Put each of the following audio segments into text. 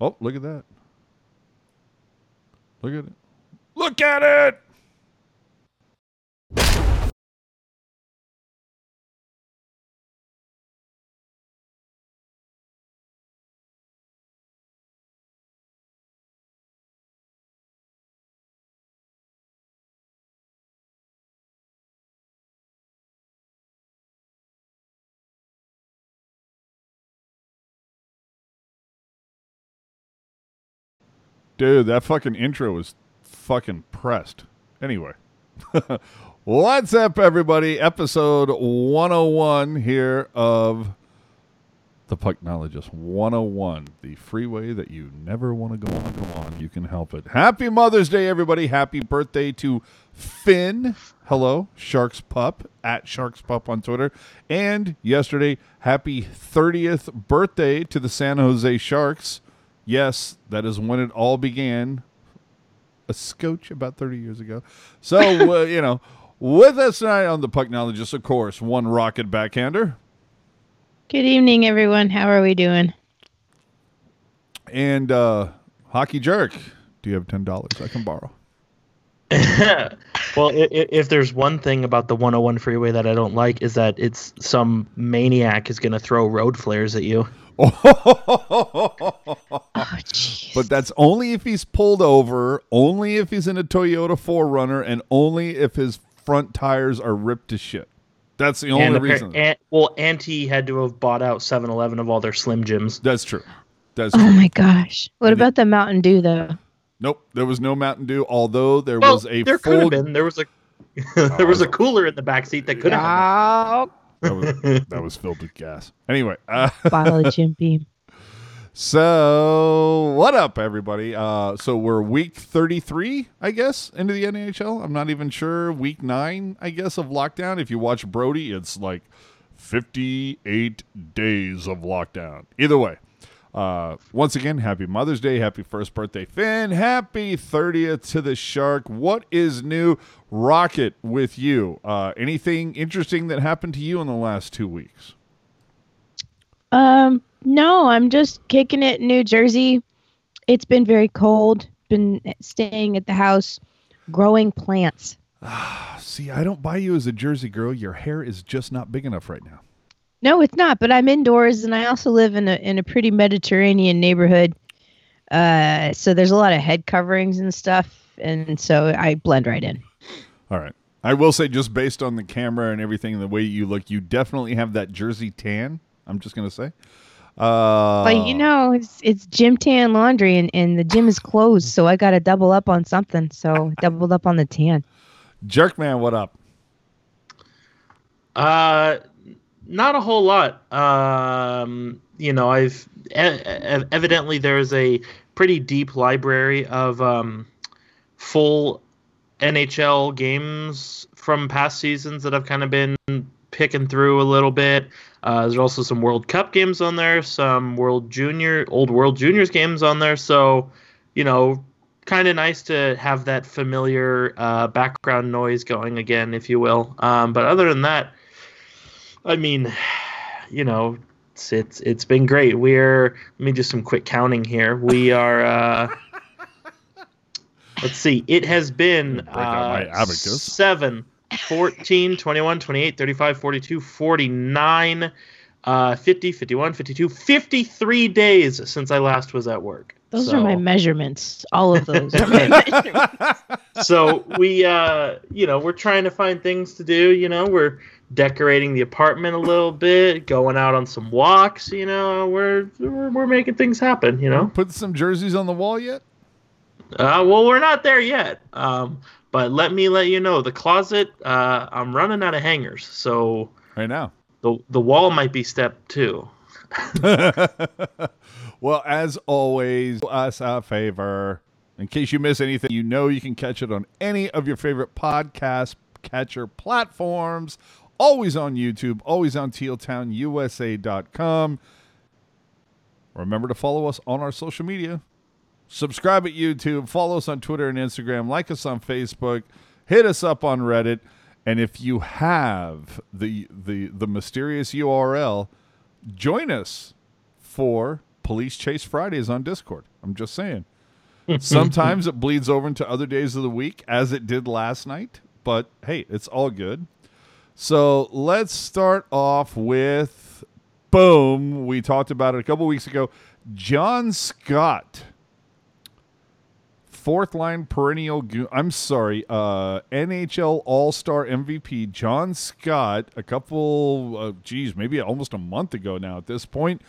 Oh, look at that. Look at it. Look at it. Dude, that fucking intro was fucking pressed. Anyway. What's up, everybody? Episode 101 here of The Pucknologist 101, the freeway that you never want to go on. Go on. You can help it. Happy Mother's Day, everybody. Happy birthday to Finn. Hello, Sharks Pup, at Sharks Pup on Twitter. And yesterday, happy 30th birthday to the San Jose Sharks. Yes, that is when it all began. A scotch about 30 years ago. So, uh, you know, with us tonight on the Pucknologist, of course, one rocket backhander. Good evening, everyone. How are we doing? And uh, Hockey Jerk. Do you have $10 I can borrow? well, if, if there's one thing about the 101 freeway that I don't like is that it's some maniac is going to throw road flares at you. Oh. But that's only if he's pulled over, only if he's in a Toyota 4Runner, and only if his front tires are ripped to shit. That's the only and, appar- reason. and well, Auntie had to have bought out 7-Eleven of all their Slim Jims. That's true. That's Oh true. my gosh. What And it- about the Mountain Dew though? Nope, there was no Mountain Dew, although there Well, was a there could have been. There was a there was a oh. cooler in the back seat that could have. Oh, that was, that was filled with gas. Anyway, uh, bottle of Jim Beam. so what up, everybody? Uh, so we're week 33, I guess, into the NHL. I'm not even sure. Week nine, I guess, of lockdown. If you watch Brody, it's like 58 days of lockdown. Either way. Uh, once again, happy Mother's Day, happy first birthday, Finn, happy 30th to the Shark. What is new, Rocket, with you? Uh, anything interesting that happened to you in the last two weeks? Um, no, I'm just kicking it in New Jersey. It's been very cold. Been staying at the house, growing plants. See, I don't buy you as a Jersey girl. Your hair is just not big enough right now. No, it's not. But I'm indoors, and I also live in a in a pretty Mediterranean neighborhood. Uh, so there's a lot of head coverings and stuff, and so I blend right in. All right. I will say, just based on the camera and everything, and the way you look, you definitely have that Jersey tan. I'm just gonna say. Uh, But you know, it's it's gym tan laundry, and, and the gym is closed, so I got to double up on something. So doubled up on the tan. Jerkman, what up? Uh, not a whole lot. Um, you know, I've evidently there's a pretty deep library of um, full NHL games from past seasons that I've kind of been picking through a little bit. Uh, there's also some World Cup games on there, some World Junior, old World Juniors games on there. So, you know, kind of nice to have that familiar uh, background noise going again, if you will. Um, but other than that, I mean, you know, it's it's it's been great. We're let me do some quick counting here. We are uh let's see. It has been Break uh, 7 14 21 28 35 42 49 uh 50 51 52 53 days since I last was at work. Those So- are my measurements. All of those are my measurements. so we uh you know we're trying to find things to do you know we're decorating the apartment a little bit going out on some walks you know we're we're, we're making things happen you know Put some jerseys on the wall yet? uh well we're not there yet um but let me let you know the closet uh i'm running out of hangers so Right now. the the wall might be step two well, as always, do us a favor. In case you miss anything, you know you can catch it on any of your favorite podcast catcher platforms. Always on YouTube, always on tealtownusa.com. Remember to follow us on our social media. Subscribe at YouTube, follow us on Twitter and Instagram, like us on Facebook, hit us up on Reddit, and if you have the the the mysterious URL, join us for Police Chase Fridays on Discord. I'm just saying. Sometimes it bleeds over into other days of the week, as it did last night. But hey, it's all good. So let's start off with boom. We talked about it a couple weeks ago. John Scott, fourth line perennial. I'm sorry, uh, NHL All Star MVP John Scott. A couple, uh, geez, maybe almost a month ago now. At this point,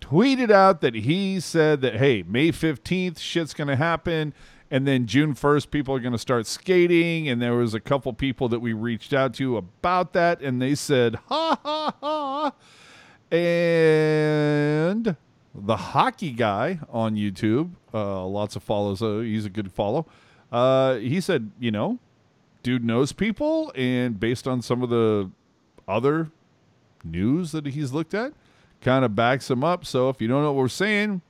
tweeted out that he said that hey, May 15th, shit's gonna happen. And then June 1st, people are going to start skating. And there was a couple people that we reached out to about that. And they said, ha, ha, ha. And the hockey guy on YouTube, uh, lots of follows. Uh, he's a good follow. Uh, he said, you know, dude knows people. And based on some of the other news that he's looked at, kind of backs him up. So if you don't know what we're saying,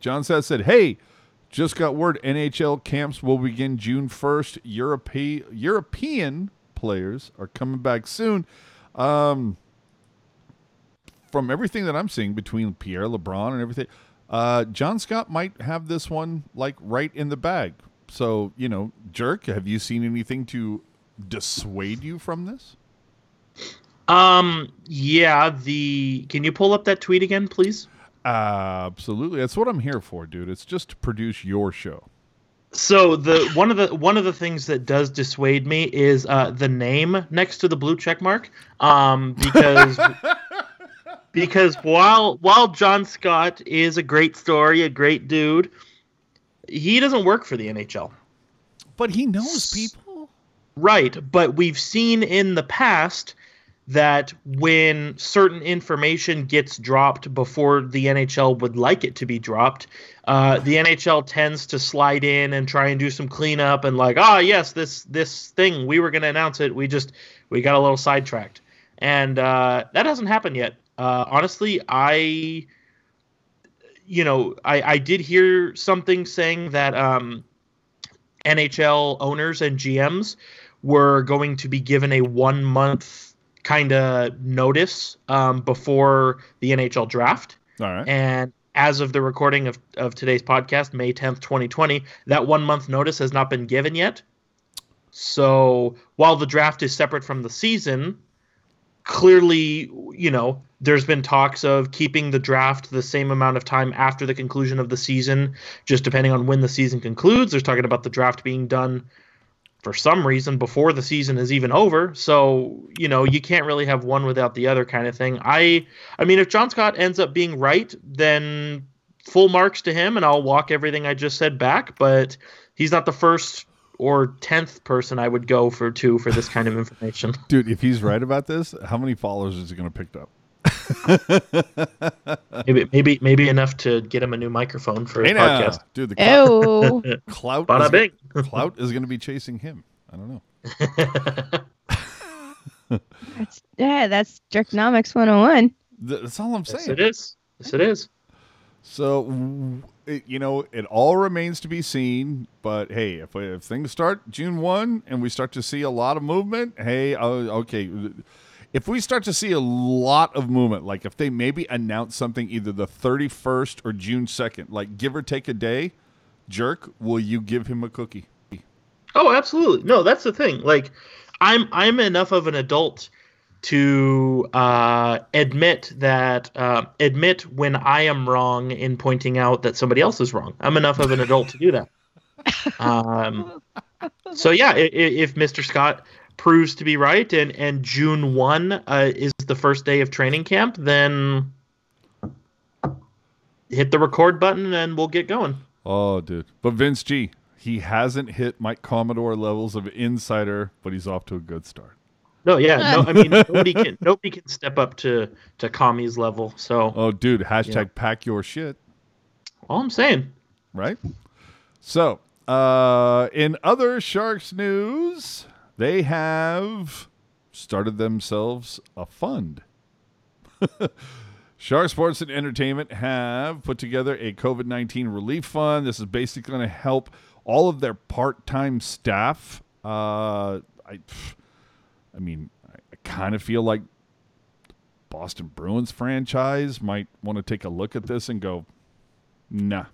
John Seth said, hey, just got word NHL camps will begin June 1st. Europe- European players are coming back soon. Um, from everything that I'm seeing between Pierre LeBrun and everything, uh, John Scott might have this one like right in the bag. So, you know, Jerk, have you seen anything to dissuade you from this? Um. Yeah. The. Can you pull up that tweet again, please? Absolutely. That's what I'm here for, dude. It's just to produce your show. So the one of the one of the things that does dissuade me is uh, the name next to the blue check mark. Um, because because while while John Scott is a great story, a great dude, he doesn't work for the NHL. But he knows people. Right, but we've seen in the past that when certain information gets dropped before the NHL would like it to be dropped, uh, the NHL tends to slide in and try and do some cleanup and like, ah, oh, yes, this this thing we were going to announce it, we just we got a little sidetracked, and uh, that hasn't happened yet. Uh, honestly, I, you know, I I did hear something saying that um, NHL owners and GMs were going to be given a one month kind of notice um, before the NHL draft. All right. And as of the recording of, of today's podcast, May 10th, 2020, that one month notice has not been given yet. So while the draft is separate from the season, clearly, you know, there's been talks of keeping the draft the same amount of time after the conclusion of the season, just depending on when the season concludes. There's talking about the draft being done for some reason before the season is even over. So, you know, you can't really have one without the other kind of thing. I I mean if John Scott ends up being right, then full marks to him and I'll walk everything I just said back, but he's not the first or 10th person I would go for to for this kind of information. Dude, if he's right about this, how many followers is he going to pick up? maybe maybe maybe enough to get him a new microphone for his Hey now, podcast. dude, the clout, Oh, clout, Bada is, bing. clout is going to be chasing him. I don't know. that's yeah, that's Jerknomics 101. Th- That's all I'm yes, saying. it is. Yes, it is. So, it, you know, it all remains to be seen. But hey, if, if things start June 1 and we start to see a lot of movement, hey, uh, okay. If we start to see a lot of movement, like if they maybe announce something either the 31st or June 2nd, like give or take a day, jerk, will you give him a cookie? Oh, absolutely. No, that's the thing. Like, I'm I'm enough of an adult to uh, admit that uh, admit when I am wrong in pointing out that somebody else is wrong. I'm enough of an adult to do that. Um, so yeah, i- i- if Mr. Scott proves to be right and and June one uh, is the first day of training camp, then hit the record button and we'll get going. Oh, dude. But Vince G, he hasn't hit Mike Commodore levels of insider, but he's off to a good start. No, yeah, no. I mean, nobody can nobody can step up to to Kami's level. So Oh, dude, hashtag Yeah. pack your shit. all I'm saying, right? So, uh, in other Sharks news, they have started themselves a fund. Shark Sports and Entertainment have put together a COVID 19 relief fund. This is basically going to help all of their part time staff. Uh, I, I mean, I, I kind of feel like Boston Bruins franchise might want to take a look at this and go, Nah,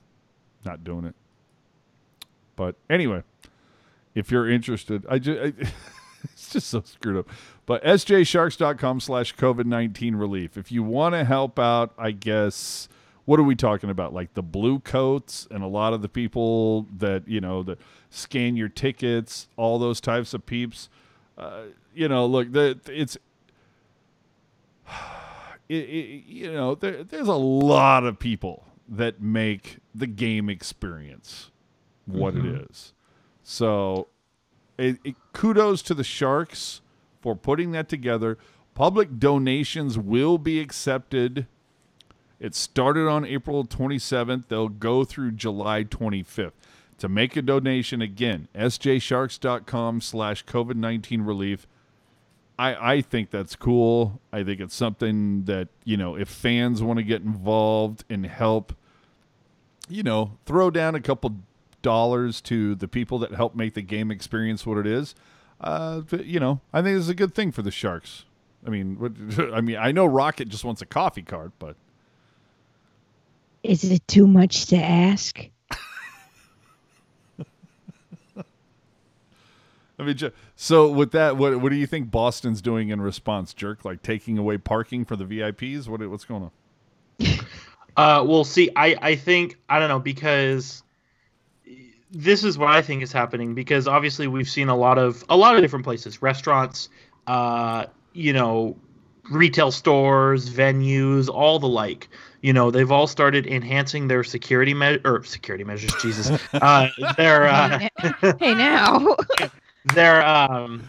not doing it. But anyway, if you're interested, I just I, it's just so screwed up. But sjsharks.com slash COVID 19 relief. If you want to help out, I guess, what are we talking about? Like the blue coats and a lot of the people that, you know, that scan your tickets, all those types of peeps. Uh, you know, look, the, it's, it, it, you know, there, there's a lot of people that make the game experience what Mhm. it is. So, it, it, kudos to the Sharks for putting that together. Public donations will be accepted. It started on April 27th. They'll go through July 25th. To make a donation, again, sjsharks.com slash COVID-19 relief. I, I think that's cool. I think it's something that, you know, if fans want to get involved and help, you know, throw down a couple dollars to the people that help make the game experience what it is. Uh, you know, I think it's a good thing for the Sharks. I mean, what, I mean, I know Rocket just wants a coffee card, but Is it too much to ask? I mean, so with that, what what do you think Boston's doing in response, jerk? Like taking away parking for the VIPs? What what's going on? Uh, well, see, I, I think I don't know because this is what I think is happening because obviously we've seen a lot of a lot of different places, restaurants, uh, you know, retail stores, venues, all the like. You know, they've all started enhancing their security me- or security measures. Jesus, uh, their uh, hey now. their um,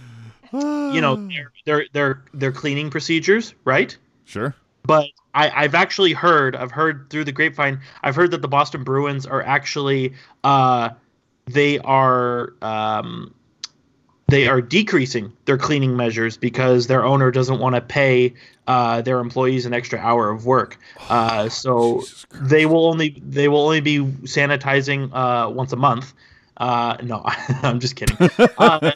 you know, their their their their cleaning procedures, right? sure. but I, I've actually heard, I've heard through the grapevine, I've heard that the Boston Bruins are actually, uh, they are, um, they are decreasing their cleaning measures because their owner doesn't want to pay uh, their employees an extra hour of work. Uh, so they will only they will only be sanitizing uh, once a month. Uh, no, I'm just kidding. Uh,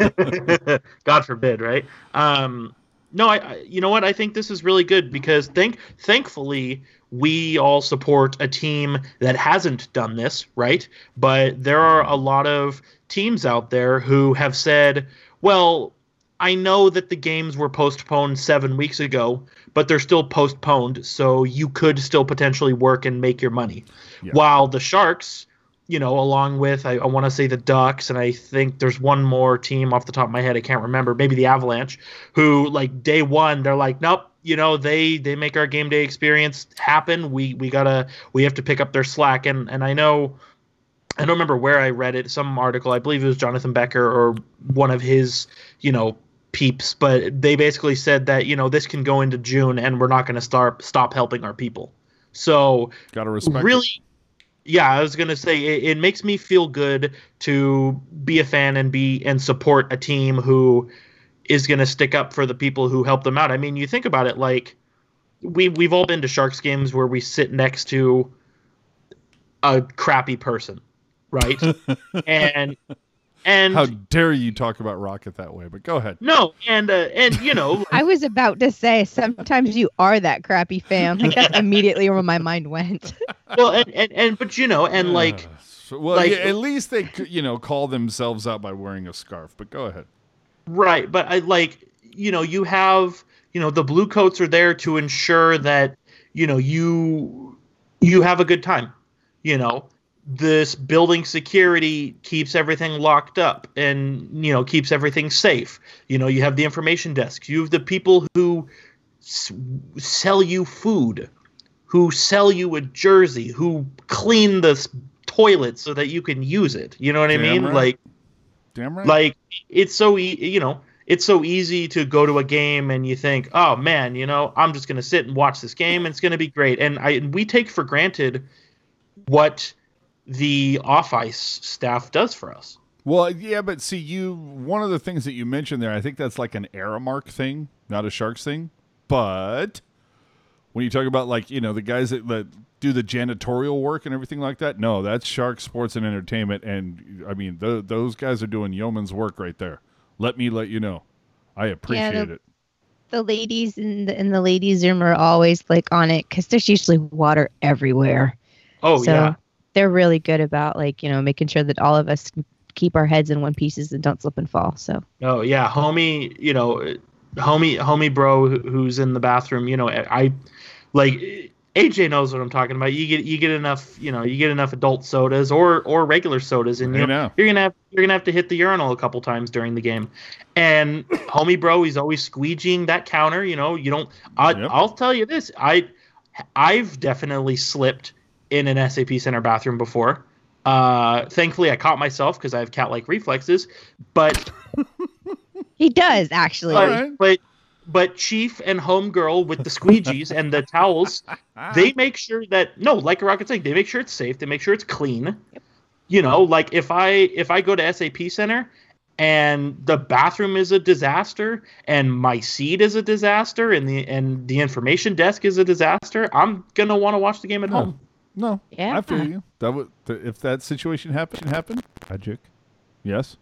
God forbid, right? Um, no, I, I you know what? I think this is really good because thank thankfully we all support a team that hasn't done this, right? But there are a lot of teams out there who have said, well, I know that the games were postponed seven weeks ago, but they're still postponed, so you could still potentially work and make your money. Yeah. While the Sharks, you know, along with I, I want to say the Ducks, and I think there's one more team off the top of my head I can't remember, maybe the Avalanche, who like day one they're like, nope, you know, they they make our game day experience happen. We we gotta we have to pick up their slack, and and I know. I don't remember where I read it, some article, I believe it was Jonathan Becher or one of his, you know, peeps, but they basically said that, you know, this can go into June and we're not going to start stop helping our people. So, Got to respect. it. really yeah i was gonna say it, it makes me feel good to be a fan and be and support a team who is gonna stick up for the people who help them out i mean you think about it like we we've all been to sharks games where we sit next to a crappy person right and and How dare you talk about Rocket that way? But go ahead. no and uh, and you know I was about to say sometimes you are that crappy fan. Like that's immediately where my mind went. well and, and and but you know and like Uh, so- well, like- yeah, at least they you know call themselves out by wearing a scarf. But go ahead. Right, but I like you know you have you know the blue coats are there to ensure that you know you you have a good time. You know this building security keeps everything locked up and you know keeps everything safe. You know you have the information desks. You have the people who s- sell you food, who sell you a jersey, who clean the s- toilet so that you can use it. You know what I mean? right. Like Damn right. like it's so e- you know it's so easy to go to a game and you think oh man you know i'm just going to sit and watch this game and it's going to be great and i and we take for granted what the off ice staff does for us Well, yeah, but see, you one of the things that you mentioned there, I think that's like an Aramark thing, not a Sharks thing. But when you talk about like you know the guys that, that do the janitorial work and everything like that, no, that's Shark Sports and Entertainment, and I mean th- those guys are doing yeoman's work right there. Let me let you know, I appreciate the- it. The ladies in the in the ladies' room are always like on it because there's usually water everywhere. Oh so yeah. they're really good about like you know making sure that all of us keep our heads in one pieces and don't slip and fall. So Oh yeah, homie. You know, homie, homie, bro, who's in the bathroom. You know, I like AJ knows what I'm talking about. You get you get enough. You know, you get enough adult sodas or or regular sodas, and I you know. you're gonna have you're gonna have to hit the urinal a couple times during the game. And homie, bro, he's always squeegeeing that counter. You know, you don't. I, Yep. I'll tell you this. I I've definitely slipped in an SAP Center bathroom before. Uh, thankfully, I caught myself because I have cat-like reflexes. But he does actually. All but, right. but but Chief and Homegirl with the squeegees and the towels, they make sure that no, like a rocket saying, they make sure it's safe. They make sure it's clean. You know, like if I if I go to SAP Center and the bathroom is a disaster and my seat is a disaster and the and the information desk is a disaster, I'm gonna want to watch the game at Oh. home. No, Yeah. I feel you. That would th- if that situation happened, happen. Magic. Yes.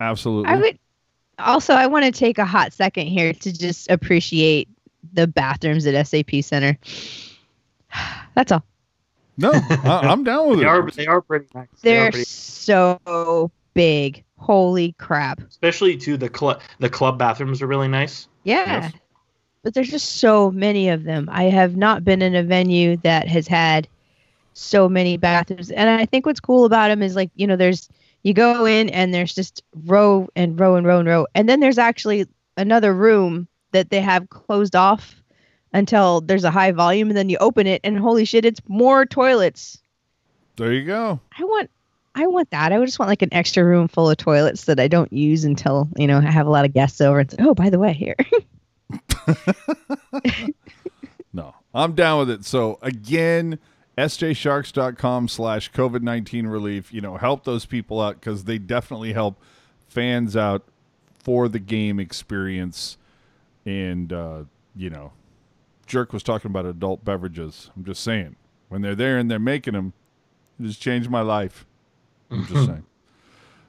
Absolutely. I would also I want to take a hot second here to just appreciate the bathrooms at SAP Center. That's all. no, I, I'm down with They it. are they are pretty nice. They are They're pretty- so big. Holy crap. especially to the club the club bathrooms are really nice. Yeah. Yes. But there's just so many of them. I have not been in a venue that has had so many bathrooms. And I think what's cool about them is like, you know, there's you go in and there's just row and row and row and row. And then there's actually another room that they have closed off until there's a high volume and then you open it and holy shit, it's more toilets. There you go. I want I want that. I would just want like an extra room full of toilets that I don't use until, you know, I have a lot of guests over and say, Oh, by the way, here. No, I'm down with it. So again, sjsharks.com slash COVID-19 relief, you know, help those people out because they definitely help fans out for the game experience. And, uh, you know, Jerk was talking about adult beverages. I'm just saying, when they're there and they're making them, it just changed my life. I'm just saying.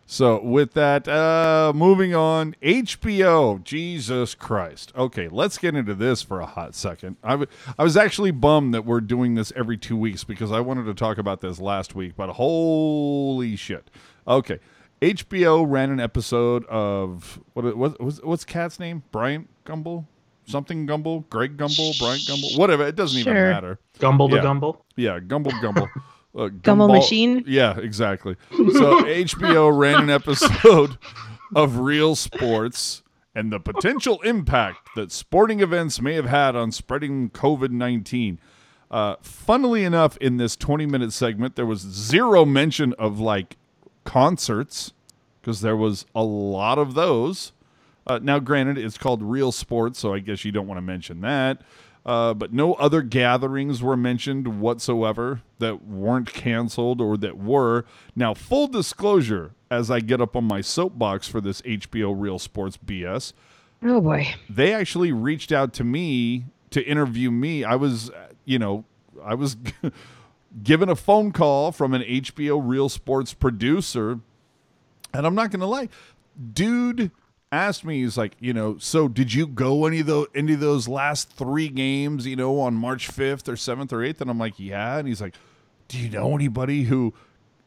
So with that, uh, moving on, HBO. Jesus Christ. Okay, let's get into this for a hot second. I w- I was actually bummed that we're doing this every two weeks because I wanted to talk about this last week, but holy shit. Okay, HBO ran an episode of what what what's, what's Cat's name? Bryant Gumbel, something Gumbel, Greg Gumbel, Bryant Gumbel, whatever. It doesn't even matter. Gumbel the Yeah. gumble. Yeah, Gumbel Gumbel. Uh, Gumball Gumball- Machine? Yeah, exactly. So HBO ran an episode of Real Sports and the potential impact that sporting events may have had on spreading COVID 19. Uh, funnily enough, in this 20 minute segment, there was zero mention of like concerts because there was a lot of those. Uh, now, granted, it's called Real Sports, so I guess you don't want to mention that. Uh, but no other gatherings were mentioned whatsoever that weren't canceled or that were. Now, full disclosure, as I get up on my soapbox for this HBO Real Sports BS, Oh boy. they actually reached out to me to interview me. I was, you know, I was given a phone call from an HBO Real Sports producer, and I'm not going to lie, dude asked me, he's like, you know, so did you go any of those any of those last three games, you know, on March 5th or 7th or 8th? And I'm like, yeah. And he's like, do you know anybody who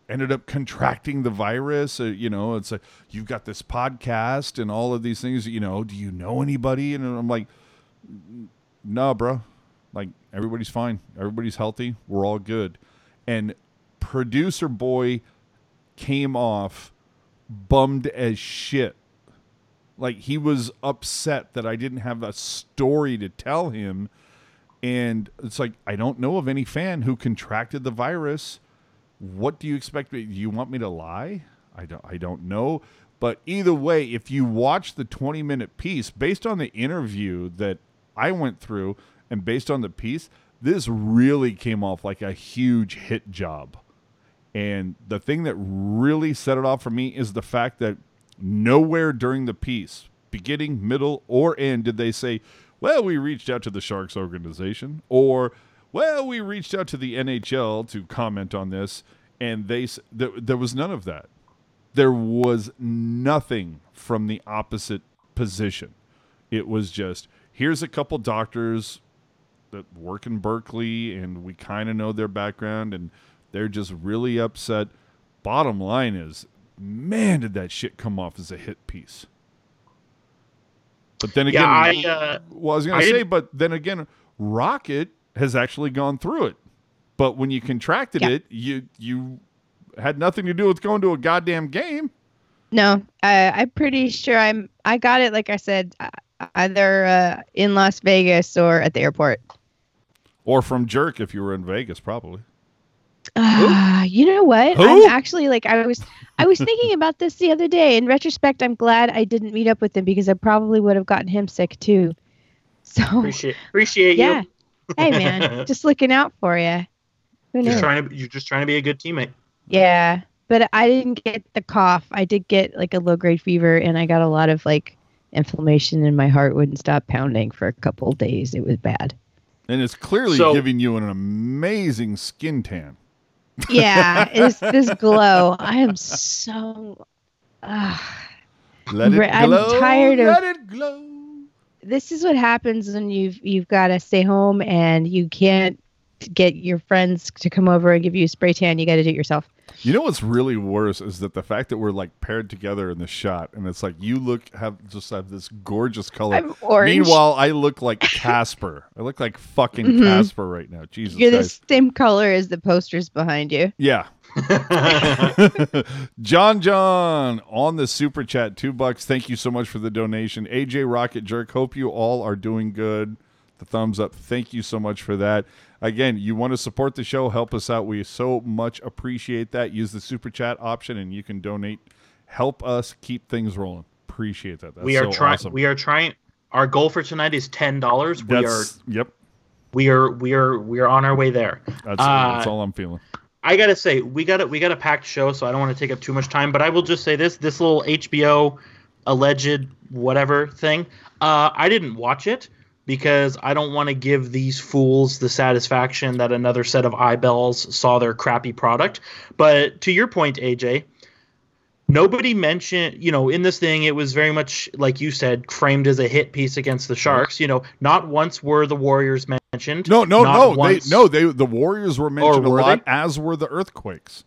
ended up contracting the virus? Uh, you know, it's like you've got this podcast and all of these things. You know, do you know anybody? And I'm like, no, bro. Like everybody's fine. Everybody's healthy. We're all good. And producer boy came off bummed as shit. Like he was upset that I didn't have a story to tell him. And it's like, I don't know of any fan who contracted the virus. What do you expect me? Do you want me to lie? I don't I don't know. But either way, if you watch the 20 minute piece based on the interview that I went through and based on the piece, this really came off like a huge hit job. And the thing that really set it off for me is the fact that nowhere during the piece, beginning, middle, or end, did they say, well, we reached out to the Sharks organization, or, well, we reached out to the NHL to comment on this, and they there, there was none of that. There was nothing from the opposite position. It was just here's a couple doctors that work in Berkeley, and we kind of know their background, and they're just really upset. Bottom line is, man, did that shit come off as a hit piece? But then again, yeah, I uh, well, I was gonna say, didn't- but then again, Rocket has actually gone through it. But when you contracted Yeah. it, you you had nothing to do with going to a goddamn game. No, I, I'm pretty sure I'm. I got it. Like I said, uh, either uh, in Las Vegas or at the airport. Or from Jerk if you were in Vegas, probably. Ah, you know what? Who? I'm actually like I was. I was thinking about this the other day. In retrospect, I'm glad I didn't meet up with him because I probably would have gotten him sick too. So appreciate appreciate yeah, you. hey man, just looking out for you. Who Just knew? trying to you're just trying to be a good teammate. Yeah, but I didn't get the cough. I did get like a low grade fever, and I got a lot of like inflammation, and my heart wouldn't stop pounding for a couple days. It was bad. And it's clearly So- giving you an amazing skin tan. Yeah, it's this glow. I am so. ah. Let it I'm glow. tired of- Let it glow. this is what happens when you've you've got to stay home and you can't get your friends to come over and give you a spray tan. You got to do it yourself. You know what's really worse is that the fact that we're like paired together in the shot, and it's like you look have just have this gorgeous color. I'm orange. Meanwhile, I look like Casper. I look like fucking Mhm. Casper right now. Jesus You're the same color as the posters behind you. Yeah. John John on the super chat, two bucks. Thank you so much for the donation. AJ Rocket Jerk, hope you all are doing good. The thumbs up. Thank you so much for that. Again, you want to support the show, help us out. We so much appreciate that. Use the super chat option and you can donate. Help us keep things rolling. Appreciate that. That's we are so trying. awesome. We are trying. Our goal for tonight is ten dollars. We are. Yep. We are. We are. We are on our way there. That's, Uh, that's all I'm feeling. I gotta say, we got a we got a packed show, so I don't want to take up too much time. But I will just say this: this little HBO alleged whatever thing, uh, I didn't watch it because I don't want to give these fools the satisfaction that another set of eyeballs saw their crappy product. But to your point, AJ, nobody mentioned, you know, in this thing, it was very much like you said, framed as a hit piece against the Sharks. You know, not once were the Warriors mentioned. No, no, no. once- They no, they the Warriors were mentioned a were lot, they? as were the Earthquakes.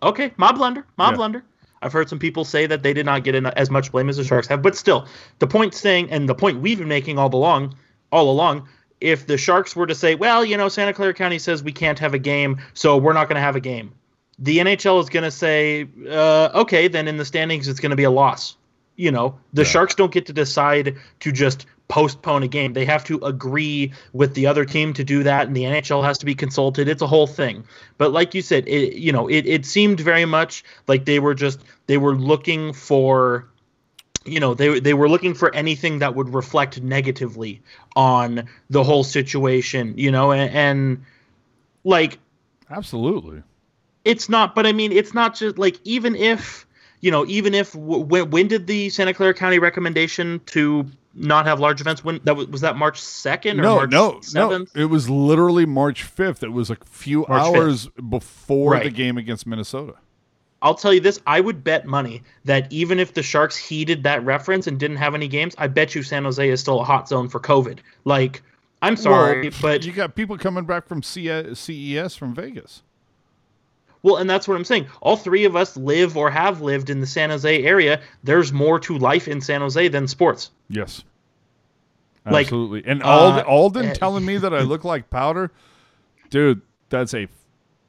Okay, my blunder, my Yeah. blunder. I've heard some people say that they did not get in as much blame as the Sharks have, but still, the point saying and the point we've been making all along, all along, if the Sharks were to say, well, you know, Santa Clara County says we can't have a game, so we're not going to have a game, the NHL is going to say, uh, okay, then in the standings it's going to be a loss. You know, the Yeah. Sharks don't get to decide to just postpone a game. They have to agree with the other team to do that, and the NHL has to be consulted. It's a whole thing. But like you said, it you know, it, it seemed very much like they were just they were looking for you know, they they were looking for anything that would reflect negatively on the whole situation, you know, and, and like Absolutely. it's not but i mean it's not just like even if you know even if when, when did the santa clara county recommendation to not have large events when that was, was that march 2nd or No, march no, 7th no. It was literally March 5th. It was a few March 5th. hours before the game against Minnesota. i'll tell you this i would bet money that even if the sharks heeded that reference and didn't have any games i bet you san jose is still a hot zone for covid like i'm sorry Well, but you got people coming back from CES from Vegas. Well, and that's what I'm saying. All three of us live or have lived in the San Jose area. There's more to life in San Jose than sports. Yes. Like, Absolutely. and uh, Alden, Alden uh, telling me that I look like powder. Dude, that's a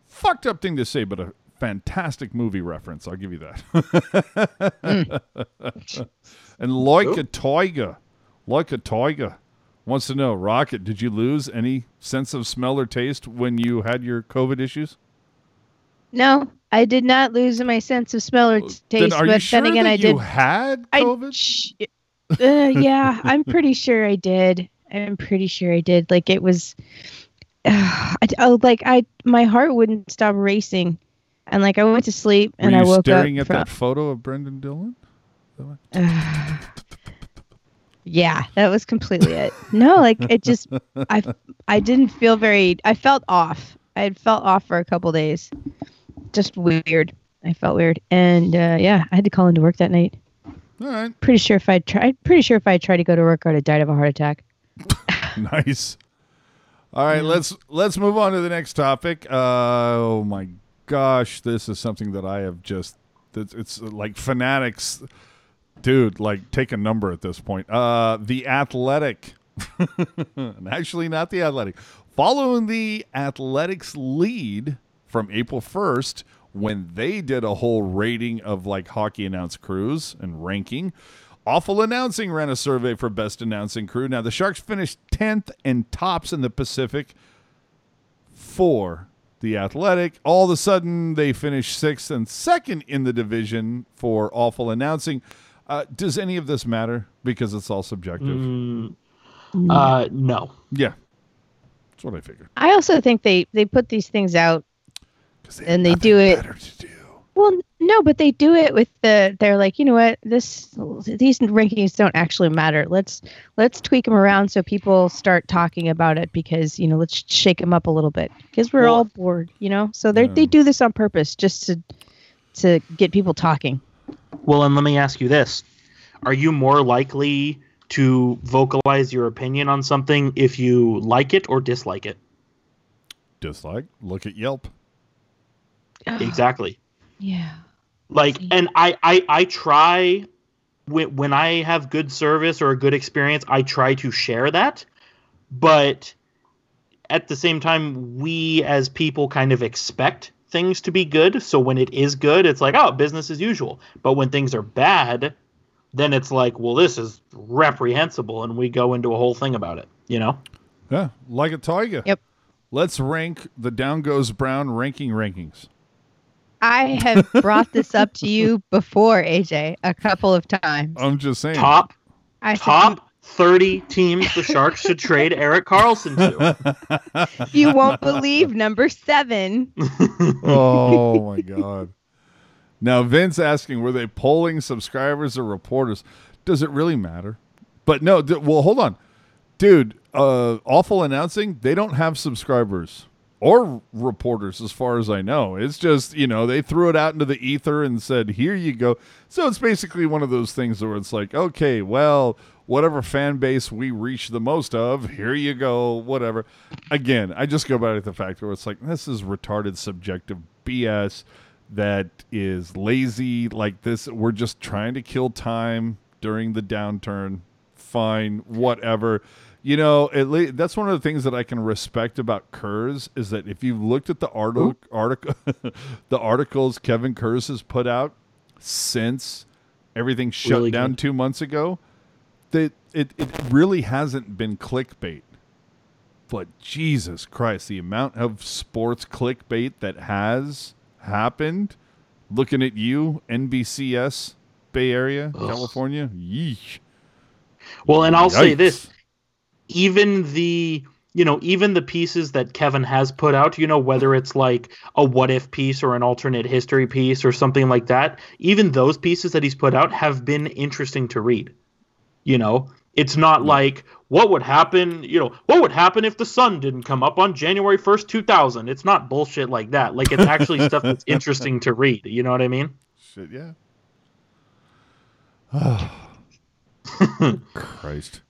fucked up thing to say, but a fantastic movie reference. I'll give you that. and like a tiger, like a tiger wants to know, Rocket, did you lose any sense of smell or taste when you had your COVID issues? No, I did not lose my sense of smell or taste. then are but sure then again, that I you did. had I COVID? sh- uh, yeah, I'm pretty sure I did. I'm pretty sure I did. Like it was, I, oh, like I, my heart wouldn't stop racing, and like I went to sleep and you I woke staring up. at from, that photo of Brendan Dillon? yeah, that was completely it. No, like it just, I, I didn't feel very. I felt off. I had felt off for a couple days. Just weird. I felt weird, and uh, yeah, I had to call into work that night. All right. Pretty sure if I tried, pretty sure if I tried to go to work, I would have died of a heart attack. nice. All right, let's let's move on to the next topic. Uh, oh my gosh, this is something that I have just it's, it's like fanatics, dude. Like take a number at this point. Uh, the Athletic, actually not the Athletic, following the Athletics lead from April first when they did a whole rating of like hockey announce crews and ranking. Awful Announcing ran a survey for best announcing crew. Now the Sharks finished 10th and tops in the Pacific for the Athletic. All of a sudden they finished 6th and 2nd in the division for Awful Announcing. Uh, does any of this matter because it's all subjective? Mm, uh, no. Yeah. That's what I figured. I also think they they put these things out 'Cause they And they do it- do. Well, no, but they do it with the. They're like, you know what? This these rankings don't actually matter. Let's let's tweak them around so people start talking about it because you know let's shake them up a little bit because we're Well- all bored, you know. So they Yeah. they do this on purpose just to to get people talking. Well, and let me ask you this: Are you more likely to vocalize your opinion on something if you like it or dislike it? Dislike. Look at Yelp. Exactly. Yeah. like See. and I, I i try when, when i have good service or a good experience i try to share that but at the same time we as people kind of expect things to be good so when it is good it's like oh business as usual but when things are bad then it's like well this is reprehensible and we go into a whole thing about it you know Yeah, like a tiger. Yep. Let's rank the Down Goes Brown ranking rankings. I have brought this up to you before, AJ, a couple of times. I'm just saying. top I said, top 30 teams the sharks should trade erik karlsson to you won't believe number seven. oh my god. Now Vince asking, were they polling subscribers or reporters? Does it really matter? But no. D- well, hold on, dude. Uh, awful announcing. They don't have subscribers or reporters, as far as I know. It's just you know they threw it out into the ether and said, "Here you go." So it's basically one of those things where it's like, okay, well, whatever fan base we reach the most of, here you go, whatever. Again, I just go back to the fact where it's like this is retarded subjective BS that is lazy like this we're just trying to kill time during the downturn fine whatever you know at least that's one of the things that i can respect about Kurz is that if you've looked at the article article the articles kevin Kurz has put out since everything shut Really down good. two months ago that it, it really hasn't been clickbait. But jesus christ the amount of sports clickbait that has happened. Looking at you nbcs bay area Ugh. california yeesh. Well, and I'll say this: even the you know even the pieces that Kevin has put out, you know, whether it's like a what if piece or an alternate history piece or something like that, even those pieces that he's put out have been interesting to read. You know, it's not like what would happen, you know, what would happen if the sun didn't come up on January 1st, 2000. It's not bullshit like that. Like it's actually stuff that's interesting to read, you know what I mean? shit yeah christ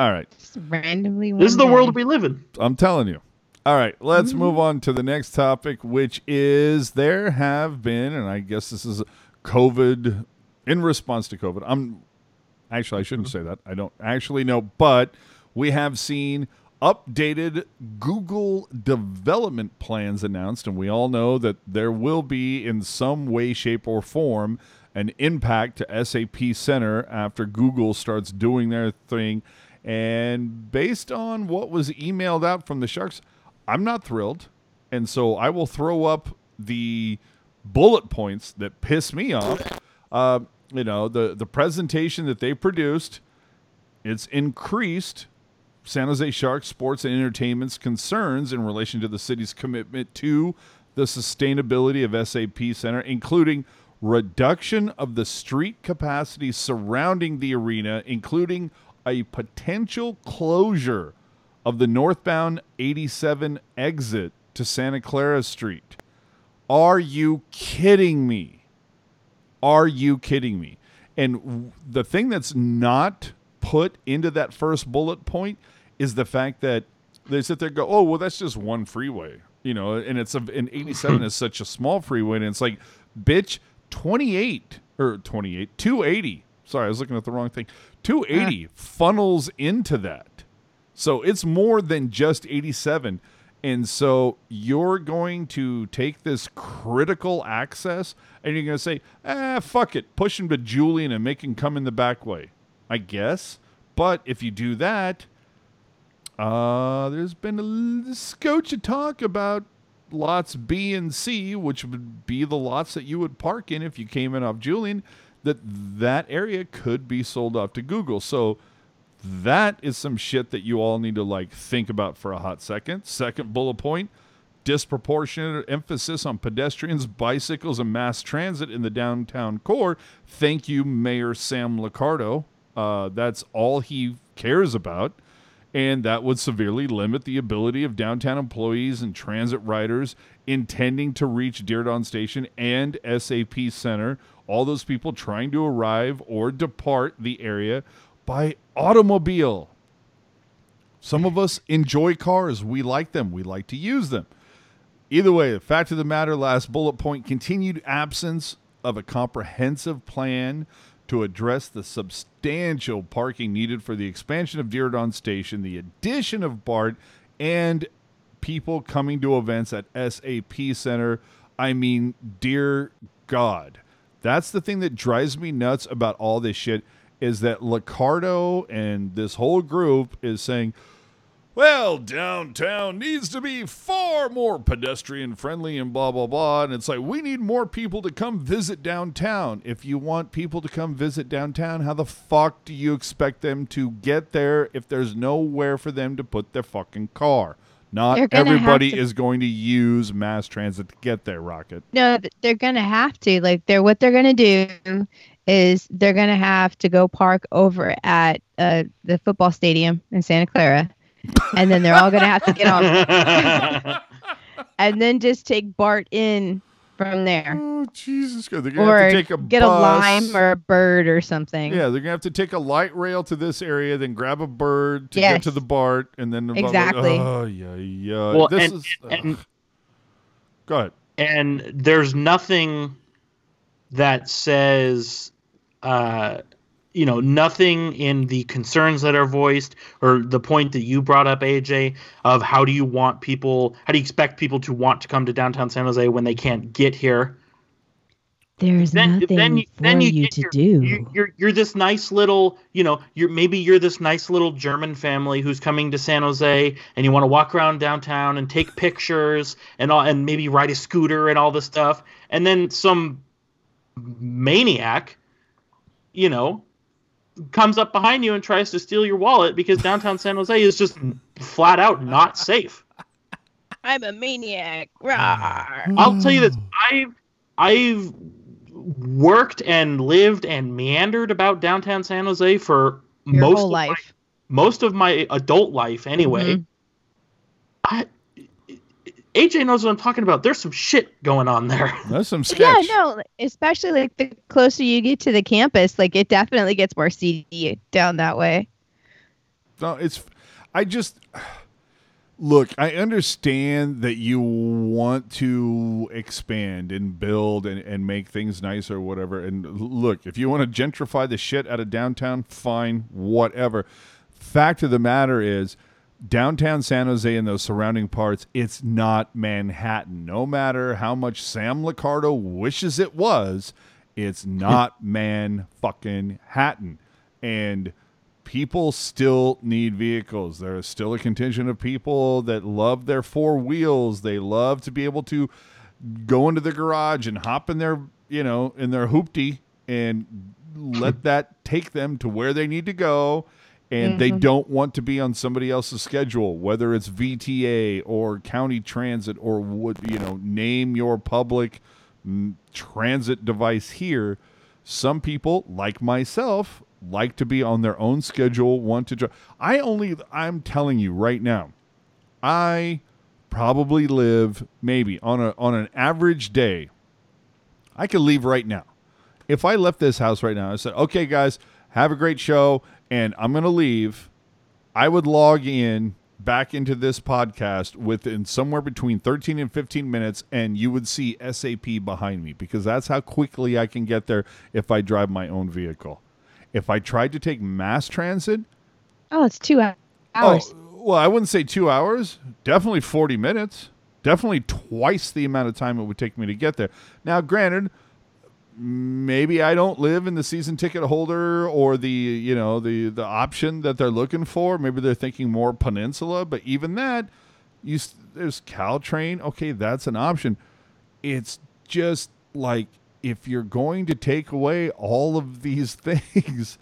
all right Just randomly. This is the world we live in. I'm telling you. All right, let's mm-hmm. move on to the next topic, which is there have been, and I guess this is COVID in response to COVID. I'm actually I shouldn't mm-hmm. say that. I don't actually know, but we have seen updated Google development plans announced, and we all know that there will be in some way, shape, or form an impact to SAP Center after Google starts doing their thing. And based on what was emailed out from the Sharks, I'm not thrilled. And so I will throw up the bullet points that piss me off. Uh, you know, the, the presentation that they produced, it's increased San Jose Sharks sports and entertainment's concerns in relation to the city's commitment to the sustainability of SAP Center, including reduction of the street capacity surrounding the arena, including a potential closure of the northbound 87 exit to Santa Clara Street. Are you kidding me? Are you kidding me? And the thing that's not put into that first bullet point is the fact that they sit there and go, oh well, that's just one freeway, you know, and it's a, and 87 is such a small freeway, and it's like, bitch, 28 or 28, 280. Sorry, I was looking at the wrong thing. 280 funnels into that, so it's more than just 87. And so you're going to take this critical access and you're going to say, ah, fuck it, push him to Julian and make him come in the back way. I guess. But if you do that, uh, there's been a l- scotch of talk about lots B and C, which would be the lots that you would park in if you came in off Julian, that that area could be sold off to Google. So that is some shit that you all need to like think about for a hot second. Second bullet point disproportionate emphasis on pedestrians, bicycles, and mass transit in the downtown core. Thank you, Mayor Sam Liccardo. Uh, that's all he cares about. And that would severely limit the ability of downtown employees and transit riders intending to reach Diridon Station and SAP Center, all those people trying to arrive or depart the area by automobile. Some of us enjoy cars. We like them. We like to use them. Either way, the fact of the matter, last bullet point continued absence of a comprehensive plan to address the substantial parking needed for the expansion of Diridon Station, the addition of BART, and people coming to events at SAP Center. I mean, dear God. That's the thing that drives me nuts about all this shit is that Liccardo and this whole group is saying, well, downtown needs to be far more pedestrian friendly and blah, blah, blah. And it's like, we need more people to come visit downtown. If you want people to come visit downtown, how the fuck do you expect them to get there if there's nowhere for them to put their fucking car? Not They're gonna have everybody to- is going to use mass transit to get there, Rocket. No, they're gonna have to. Like they're what they're gonna do is they're gonna have to go park over at uh, the football stadium in Santa Clara, and then they're all gonna have to get on and then just take Bart in from there, Oh, Jesus God. They're going to or have to take a get bus. a lime or a bird or something. Yeah, they're gonna have to take a light rail to this area, then grab a bird to get to the BART, and then blah, blah, blah. Exactly. Oh yeah, yeah. Well, this and- is. and- Go ahead. and there's nothing that says uh you know nothing in the concerns that are voiced or the point that you brought up aj of how do you want people how do you expect people to want to come to downtown san jose when they can't get here There's then nothing then you, for then you, you, to your- do. You, you're you're this nice little you know you're maybe you're this nice little German family who's coming to San Jose and you want to walk around downtown and take pictures and all and maybe ride a scooter and all this stuff and then some maniac you know comes up behind you and tries to steal your wallet because downtown San Jose is just flat out not safe. I'm a maniac. Rawr. I'll tell you this: I've I've worked and lived and meandered about downtown San Jose for Your most of my, life. most of my adult life. Anyway, Mhm. I, AJ knows what I'm talking about. There's some shit going on there. That's some sketch. Yeah, no, especially like the closer you get to the campus, like it definitely gets more seedy down that way. No, it's. I just look. I understand that you want to expand and build and, and make things nicer or whatever. And look, if you want to gentrify the shit out of downtown, fine, whatever. Fact of the matter is, downtown San Jose and those surrounding parts, it's not Manhattan. No matter how much Sam Liccardo wishes it was, it's not man fucking Hatton. And people still need vehicles. There is still a contingent of people that love their four wheels. They love to be able to go into the garage and hop in their, you know, in their hoopty and let that take them to where they need to go. And they don't want to be on somebody else's schedule, whether it's VTA or county transit or what, you know, name your public mm, transit device here. Some people, like myself, like to be on their own schedule, want to drive. I only, I'm telling you right now, I probably live maybe on a on an average day. I could leave right now. If I left this house right now, I said, "Okay, guys, have a great show," and I'm gonna leave. I would log in back into this podcast within somewhere between 13 and 15 minutes, and you would see SAP behind me because that's how quickly I can get there if I drive my own vehicle. If I tried to take mass transit, Oh, it's two oh, hours. Oh, well, I wouldn't say two hours. Definitely 40 minutes. Definitely twice the amount of time it would take me to get there. Now, granted, maybe I don't live in the season ticket holder or the you know the the option that they're looking for. Maybe they're thinking more peninsula, but even that, you there's Caltrain. Okay, that's an option. It's just like if you're going to take away all of these things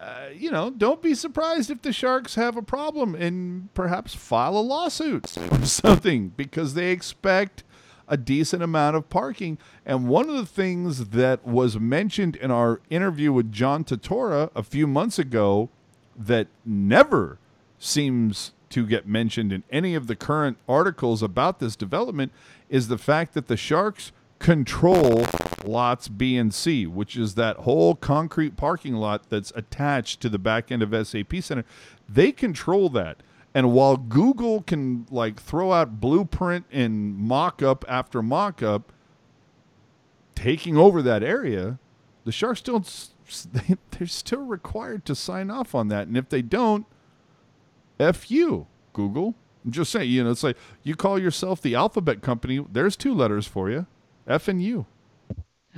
uh, you know, don't be surprised if the Sharks have a problem and perhaps file a lawsuit or something because they expect a decent amount of parking. And one of the things that was mentioned in our interview with John Tortora a few months ago that never seems to get mentioned in any of the current articles about this development is the fact that the Sharks control lots B and C, which is that whole concrete parking lot that's attached to the back end of SAP Center. They control that. And while Google can like throw out blueprint and mock up after mock up, taking over that area, the Sharks don't. s- s- They, they're still required to sign off on that, and if they don't, f you, Google. I'm just saying, you know, it's like you call yourself the Alphabet Company. There's two letters for you, F and U.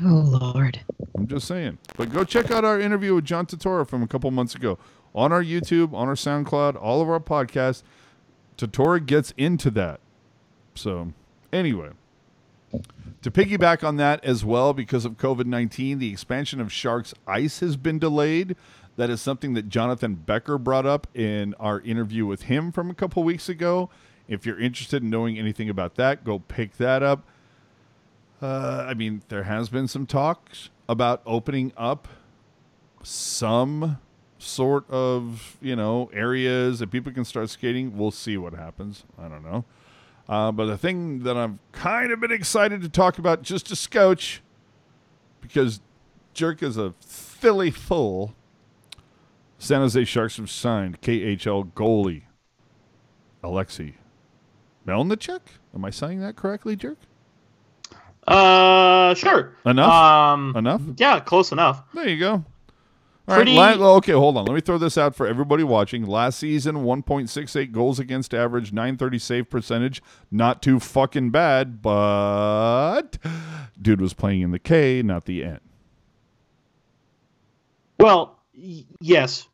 Oh Lord. I'm just saying. But go check out our interview with John Tortora from a couple months ago on our YouTube, on our SoundCloud, all of our podcasts. Tortora gets into that. So, anyway, to piggyback on that as well, because of COVID 19, the expansion of Sharks Ice has been delayed. That is something that Jonathan Becher brought up in our interview with him from a couple weeks ago. If you're interested in knowing anything about that, go pick that up. Uh, I mean, there has been some talks about opening up some sort of you know areas that people can start skating. We'll see what happens. I don't know. Uh, but the thing that I've kind of been excited to talk about just a scotch, because Jerk is a Philly full. San Jose Sharks have signed KHL goalie Alexei Melnichuk. Am I saying that correctly, Jerk? Uh, sure. Enough? Um, Enough? yeah, close enough. There you go. All right. Pretty- la- okay, hold on. Let me throw this out for everybody watching. Last season, 1.68 goals against average, 930 save percentage. Not too fucking bad, but dude was playing in the K, not the N. Well, y- yes.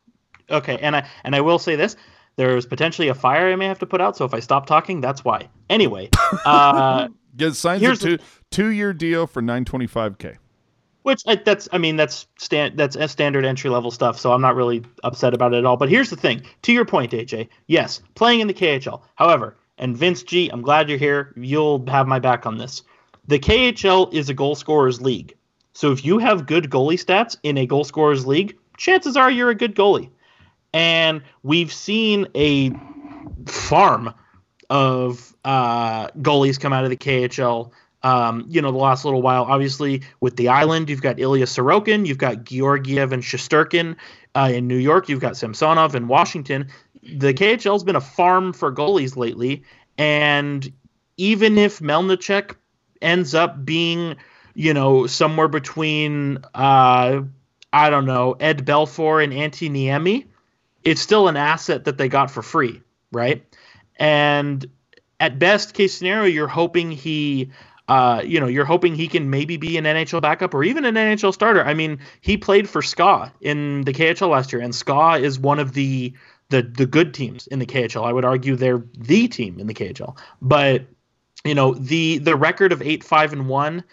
Okay, and I and I will say this: there's potentially a fire I may have to put out. So if I stop talking, that's why. Anyway, uh, Get signs a Here's two the- two year deal for 925k. Which I, that's I mean that's stand that's standard entry level stuff. So I'm not really upset about it at all. But here's the thing: to your point, AJ, yes, playing in the KHL. However, and Vince G, I'm glad you're here. You'll have my back on this. The KHL is a goal scorers league. So if you have good goalie stats in a goal scorers league, chances are you're a good goalie. And we've seen a farm of uh, goalies come out of the KHL. Um, you know, the last little while, obviously, with the island, you've got Ilya Sorokin, you've got Georgiev and Shesterkin. Uh, in New York, you've got Samsonov in Washington. The KHL's been a farm for goalies lately, and even if Melnichuk ends up being, you know, somewhere between, uh, I don't know, Ed Belfour and Antti Niemi, it's still an asset that they got for free, right? And at best case scenario, you're hoping he, uh, you know, you're hoping he can maybe be an NHL backup or even an NHL starter. I mean, he played for SKA in the KHL last year, and SKA is one of the the the good teams in the KHL. I would argue they're the team in the KHL, but you know the the record of eight five and one.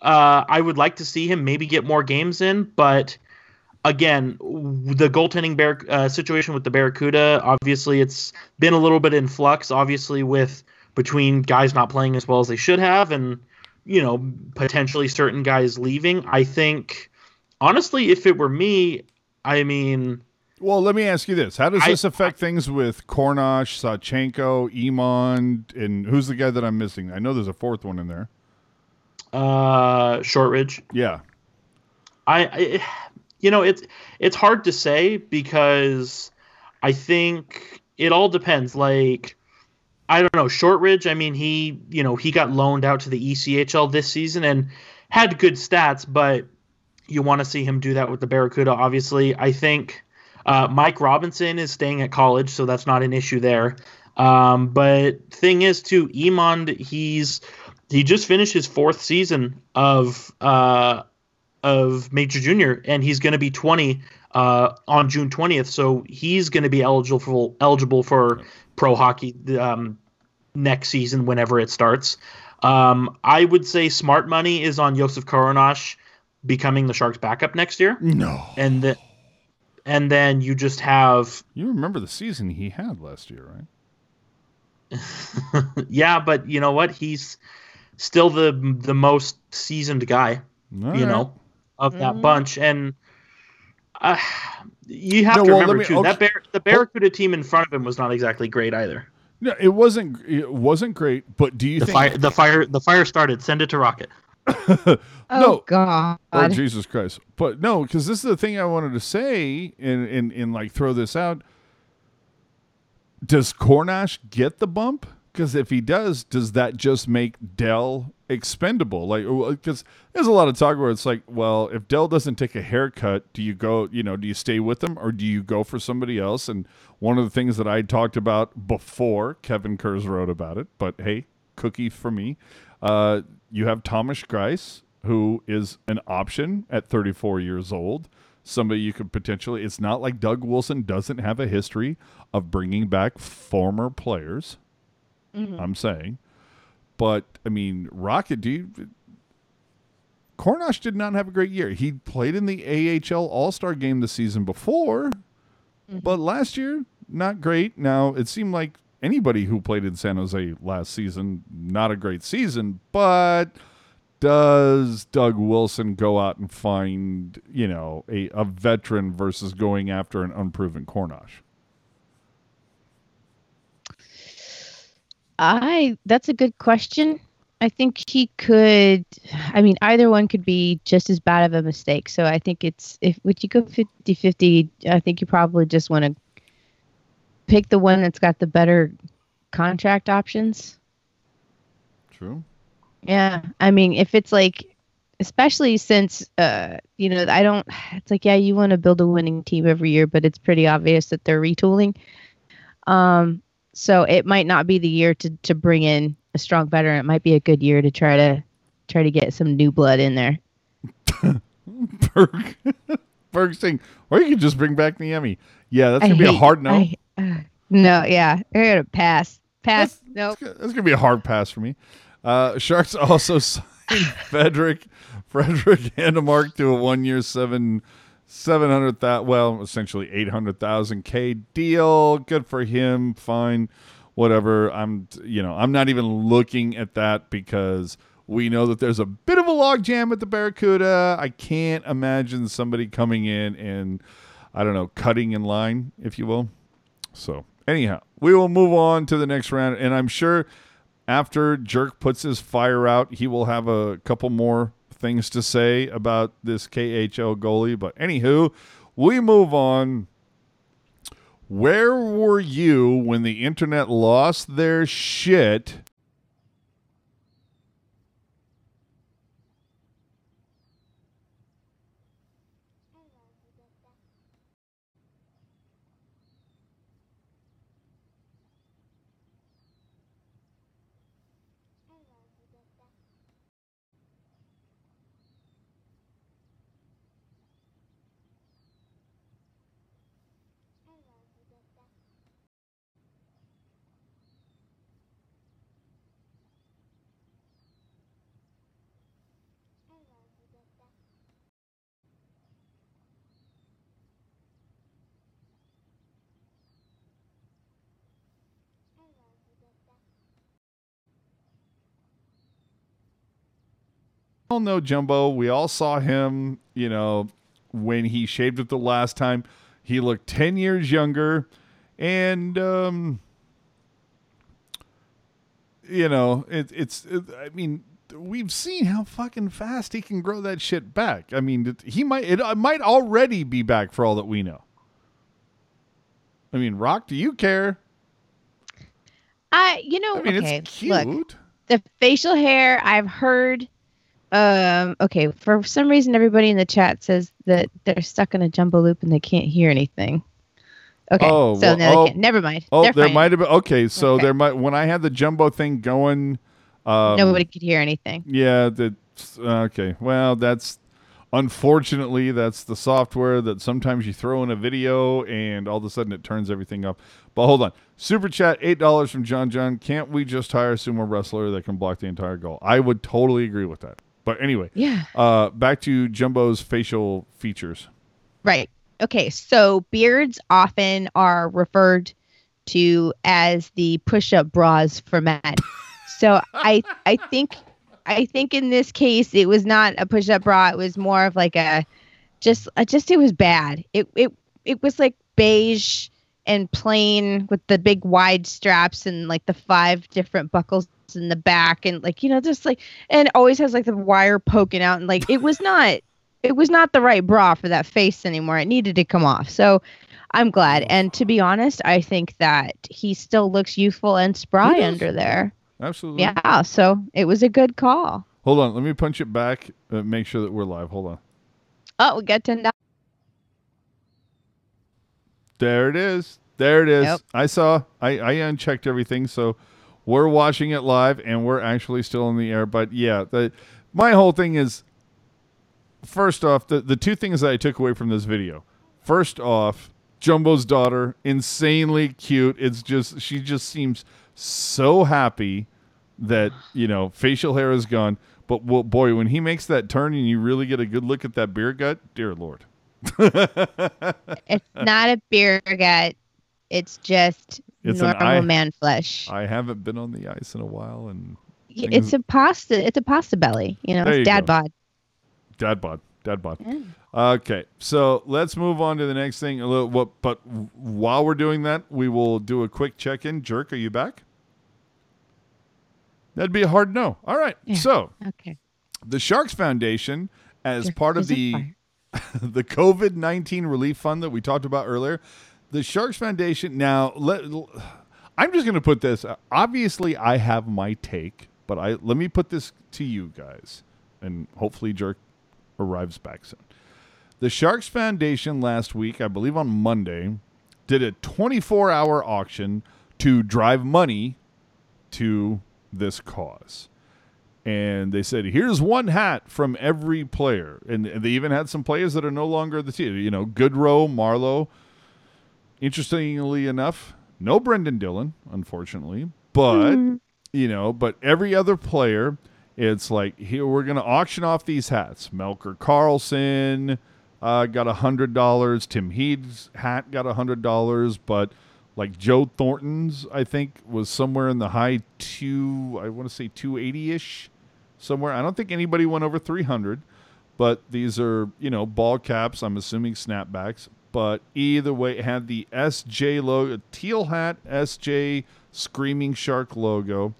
Uh, I would like to see him maybe get more games in, but again, the goaltending bear, uh, situation with the Barracuda, obviously it's been a little bit in flux, obviously with between guys not playing as well as they should have and you know potentially certain guys leaving. I think honestly, if it were me, I mean, Well, let me ask you this: How does I- this affect things with Kornosh, Sawchenko, Iman, and who's the guy that I'm missing? I know there's a fourth one in there. uh, Shortridge. Yeah, I, I you know it's it's hard to say because I think it all depends. Like, I don't know, Shortridge. I mean, he you know he got loaned out to the ECHL this season and had good stats, but you want to see him do that with the Barracuda. Obviously, I think uh, Mike Robinson is staying at college, so that's not an issue there. Um, but thing is, too, Emond, he's he just finished his fourth season of uh, of Major Junior, and he's going to be 20 uh, on June 20th. So he's going to be eligible for eligible for pro hockey um, next season whenever it starts. Um, I would say smart money is on Josef Korenar becoming the Sharks' backup next year. No, and then and then you just have you remember the season he had last year, right? yeah, but you know what? He's still the the most seasoned guy, All you right. know, of that mm-hmm. bunch. And uh, you have no, to well, remember me, too okay. that Bear, the Barracuda team in front of him was not exactly great either. No, it wasn't. It wasn't great. But do you the think fire, the fire the fire started? Send it to Rocket. oh God! Oh Jesus Christ! But no, because this is the thing I wanted to say, and and and like throw this out does Korenar get the bump? Because if he does, does that just make Dell expendable? Like, because there's a lot of talk where it's like, well, if Dell doesn't take a haircut, do you go, you know, do you stay with them or do you go for somebody else? And one of the things that I talked about before, Kevin Kurz wrote about it, but hey, cookie for me. Uh, you have Thomas Greiss, who is an option at 34 years old somebody you could potentially. It's not like Doug Wilson doesn't have a history of bringing back former players. Mm-hmm. I'm saying, but I mean, Rocket, do you, Korenar did not have a great year. He played in the AHL All Star game the season before, mm-hmm. but last year not great. Now it seemed like anybody who played in San Jose last season not a great season, but does Doug Wilson go out and find, you know, a, a veteran versus going after an unproven Korenar? I that's a good question. I think he could I mean either one could be just as bad of a mistake. So I think it's if would you go 50-50, I think you probably just want to pick the one that's got the better contract options. True. Yeah. I mean, if it's like, especially since, uh, you know, I don't, it's like, yeah, you want to build a winning team every year, but it's pretty obvious that they're retooling. Um, so it might not be the year to, to bring in a strong veteran. It might be a good year to try to try to get some new blood in there. Berg, Berg saying, or you could just bring back Niemi. Yeah, that's gonna I be hate, a hard no. I, uh, no, yeah, I gotta pass. Pass. No, nope. that's gonna be a hard pass for me. Uh, Sharks also signed Frederick Frederick Handemark to a one year seven seven hundred thousand well essentially eight hundred thousand K deal. Good for him. Fine. Whatever. I'm you know, I'm not even looking at that because we know that there's a bit of a logjam at the Barracuda. I can't imagine somebody coming in and I don't know, cutting in line, if you will. So anyhow, we will move on to the next round, and I'm sure after Jerk puts his fire out, he will have a couple more things to say about this KHL goalie. But anywho, we move on. Where were you when the internet lost their shit all know Jumbo. We all saw him, you know, when he shaved it the last time. He looked 10 years younger. And, um, you know, it, it's, it, I mean, we've seen how fucking fast he can grow that shit back. I mean, he might, it might already be back for all that we know. I mean, Rock, do you care? I, you know, I mean, okay, it's cute. look, the facial hair I've heard. Um, okay, for some reason, everybody in the chat says that they're stuck in a jumbo loop and they can't hear anything. Okay, Oh, so well, no, oh, never mind. Oh, they're there fine. might have been. Okay, so Okay. there might when I had the jumbo thing going. Um, Nobody could hear anything. Yeah, that's okay. Well, that's unfortunately that's the software that sometimes you throw in a video and all of a sudden it turns everything up. But hold on, super chat eight dollars from John John. Can't we just hire a sumo wrestler that can block the entire goal? I would totally agree with that. But anyway, Yeah. uh, back to Jumbo's facial features. Right. Okay. So beards often are referred to as the push-up bras for men. so I I think I think in this case it was not a push-up bra. It was more of like a just just it was bad. It it it was like beige and plain with the big wide straps and like the five different buckles in the back and like you know just like and always has like the wire poking out and like it was not it was not the right bra for that face anymore. It needed to come off. So I'm glad. And to be honest, I think that he still looks youthful and spry under there. Absolutely. Yeah. So it was a good call. Hold on, let me punch it back. Uh, make sure that we're live. Hold on. Oh, we got ten dollars. There it is. There it is. Yep. I saw. I, I unchecked everything, so we're watching it live, and we're actually still in the air. But yeah, the my whole thing is. First off, the the two things that I took away from this video. First off, Jumbo's daughter, insanely cute. It's just she just seems so happy that you know facial hair is gone. But well, boy, when he makes that turn and you really get a good look at that beer gut, dear lord. It's not a beer gut. It's just It's an normal eye- man flesh. I haven't been on the ice in a while, and Y- It's a pasta. It's a pasta belly. You know, There you dad go. bod. dad bod, dad bod. Okay, so let's move on to the next thing. A little, what, but while we're doing that, we will do a quick check-in. Jerk, are you back? That'd be a hard no. All right, Yeah. so Okay. the Sharks Foundation, as Jerk part of the fire. the COVID nineteen relief fund that we talked about earlier, the Sharks Foundation. Now, let I'm just going to put this. Obviously, I have my take, but I let me put this to you guys, and hopefully, Jerk arrives back soon. The Sharks Foundation last week, I believe on Monday, did a 24 hour auction to drive money to this cause and they said, "Here's one hat from every player," and, they even had some players that are no longer the team. You know, Goodrow, Marlowe. Interestingly enough, no Brendan Dillon, unfortunately, but you know, but every other player, it's like here we're gonna auction off these hats. Melker Karlsson uh, got a hundred dollars. Tim Heed's hat got a hundred dollars, but like Joe Thornton's, I think was somewhere in the high two. I want to say two eighty ish, somewhere. I don't think anybody went over three hundred, but these are you know ball caps. I'm assuming snapbacks. But either way, it had the SJ logo, teal hat, SJ Screaming Shark logo.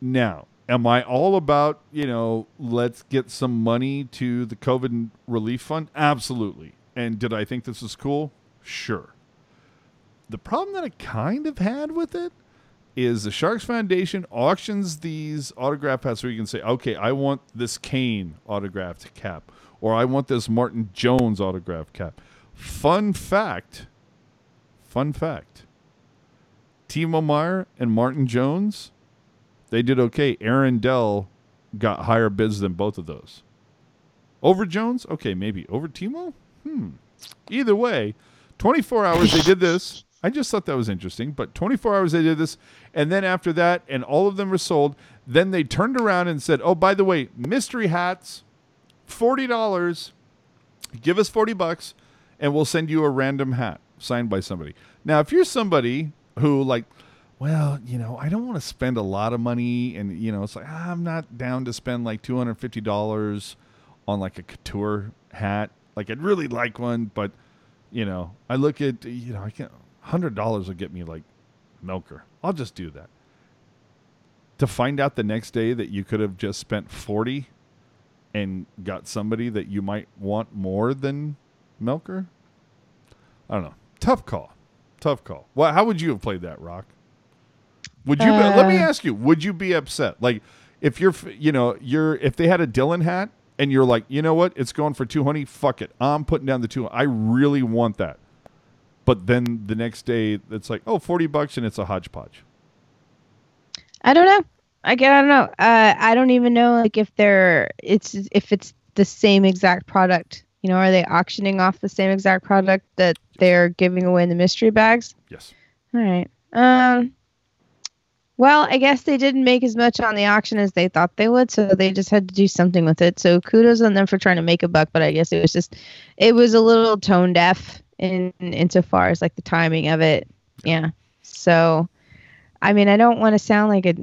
Now, am I all about, you know, let's get some money to the COVID relief fund? Absolutely. And did I think this was cool? Sure. The problem that I kind of had with it is the Sharks Foundation auctions these autograph hats where you can say, okay, I want this Kane autographed cap, or I want this Martin Jones autographed cap. Fun fact, fun fact Timo Meier and Martin Jones, they did okay. Aaron Dell got higher bids than both of those. Over Jones? Okay, maybe. Over Timo? Hmm. Either way, 24 hours they did this. I just thought that was interesting. But 24 hours they did this. And then after that, and all of them were sold, then they turned around and said, oh, by the way, mystery hats, $40. Give us 40 bucks and we'll send you a random hat signed by somebody. Now, if you're somebody who, like, well, you know, I don't want to spend a lot of money, and you know, it's like ah, I'm not down to spend like two hundred fifty dollars on like a couture hat. Like, I'd really like one, but you know, I look at you know, I can hundred dollars will get me like Melker. I'll just do that. To find out the next day that you could have just spent forty and got somebody that you might want more than Melker. I don't know. Tough call. Tough call. Well, how would you have played that, Rock? Would you? be, let me Uh. ask you. Would you be upset? Like, if you're, you know, you're, if they had a Dillon hat and you're like, you know what, it's going for two hundred. Fuck it, I'm putting down the two. I really want that. But then the next day, it's like, oh, 40 bucks, and it's a hodgepodge. I don't know. I get. I don't know. Uh, I don't even know like if they're it's if it's the same exact product. You know, are they auctioning off the same exact product that they're giving away in the mystery bags? Yes. All right. Um. Well, I guess they didn't make as much on the auction as they thought they would, so they just had to do something with it. So kudos on them for trying to make a buck, but I guess it was just, it was a little tone deaf in insofar as like the timing of it. Yeah. So, I mean, I don't want to sound like a,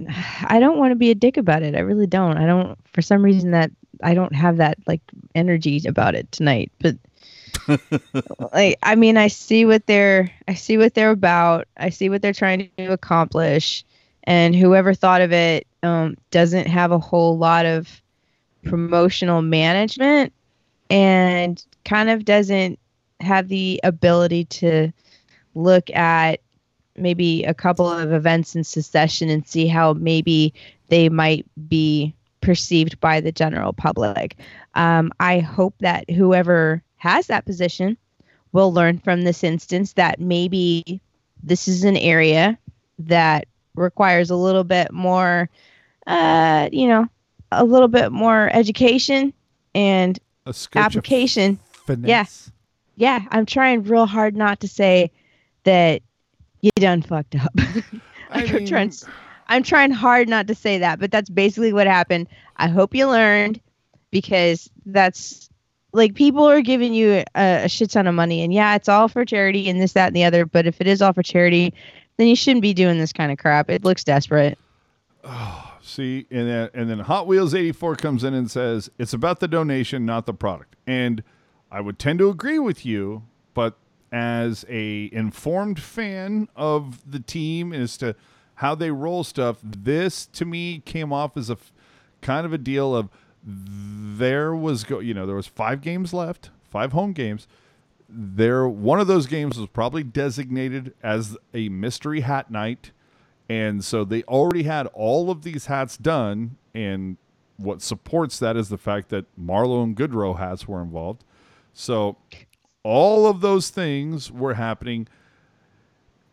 I don't want to be a dick about it. I really don't. I don't. For some reason, that I don't have that like energy about it tonight. But like, I mean, I see what they're, I see what they're about. I see what they're trying to accomplish, and whoever thought of it um, doesn't have a whole lot of promotional management, and kind of doesn't have the ability to look at maybe a couple of events in succession and see how maybe they might be perceived by the general public. Um, I hope that whoever has that position will learn from this instance that maybe this is an area that requires a little bit more, uh, you know, a little bit more education and A scotch of application. finesse. Yeah, I'm trying real hard not to say that you done fucked up. I Like, I'm trying, I'm trying hard not to say that, but that's basically what happened. I hope you learned because that's like people are giving you a, a shit ton of money, and yeah, it's all for charity and this, that, and the other. But if it is all for charity, then you shouldn't be doing this kind of crap. It looks desperate. Oh, see, and then, and then Hot Wheels 84 comes in and says, it's about the donation, not the product. And I would tend to agree with you, but as a informed fan of the team as to how they roll stuff, this to me came off as a kind of a deal of there was go you know there was five games left five home games. There one of those games was probably designated as a mystery hat night and so they already had all of these hats done and what supports that is the fact that Marlowe and Goodrow hats were involved so all of those things were happening.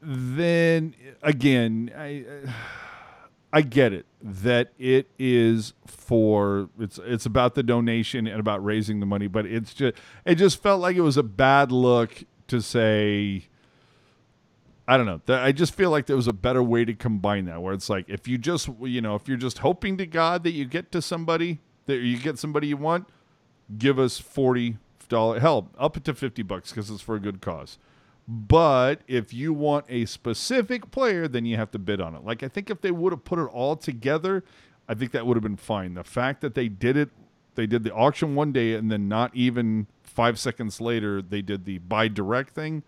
Then again, I I get it that it is for it's it's about the donation and about raising the money, but it's just it just felt like it was a bad look to say I don't know. I just feel like there was a better way to combine that, where it's like if you just, you know, if you're just hoping to God that you get to somebody, that you get somebody you want, give us 40 dollars, hell, up to fifty bucks because it's for a good cause. But if you want a specific player, then you have to bid on it. Like I think if they would have put it all together, I think that would have been fine. The fact that they did it, they did the auction one day and then not even five seconds later they did the buy direct thing.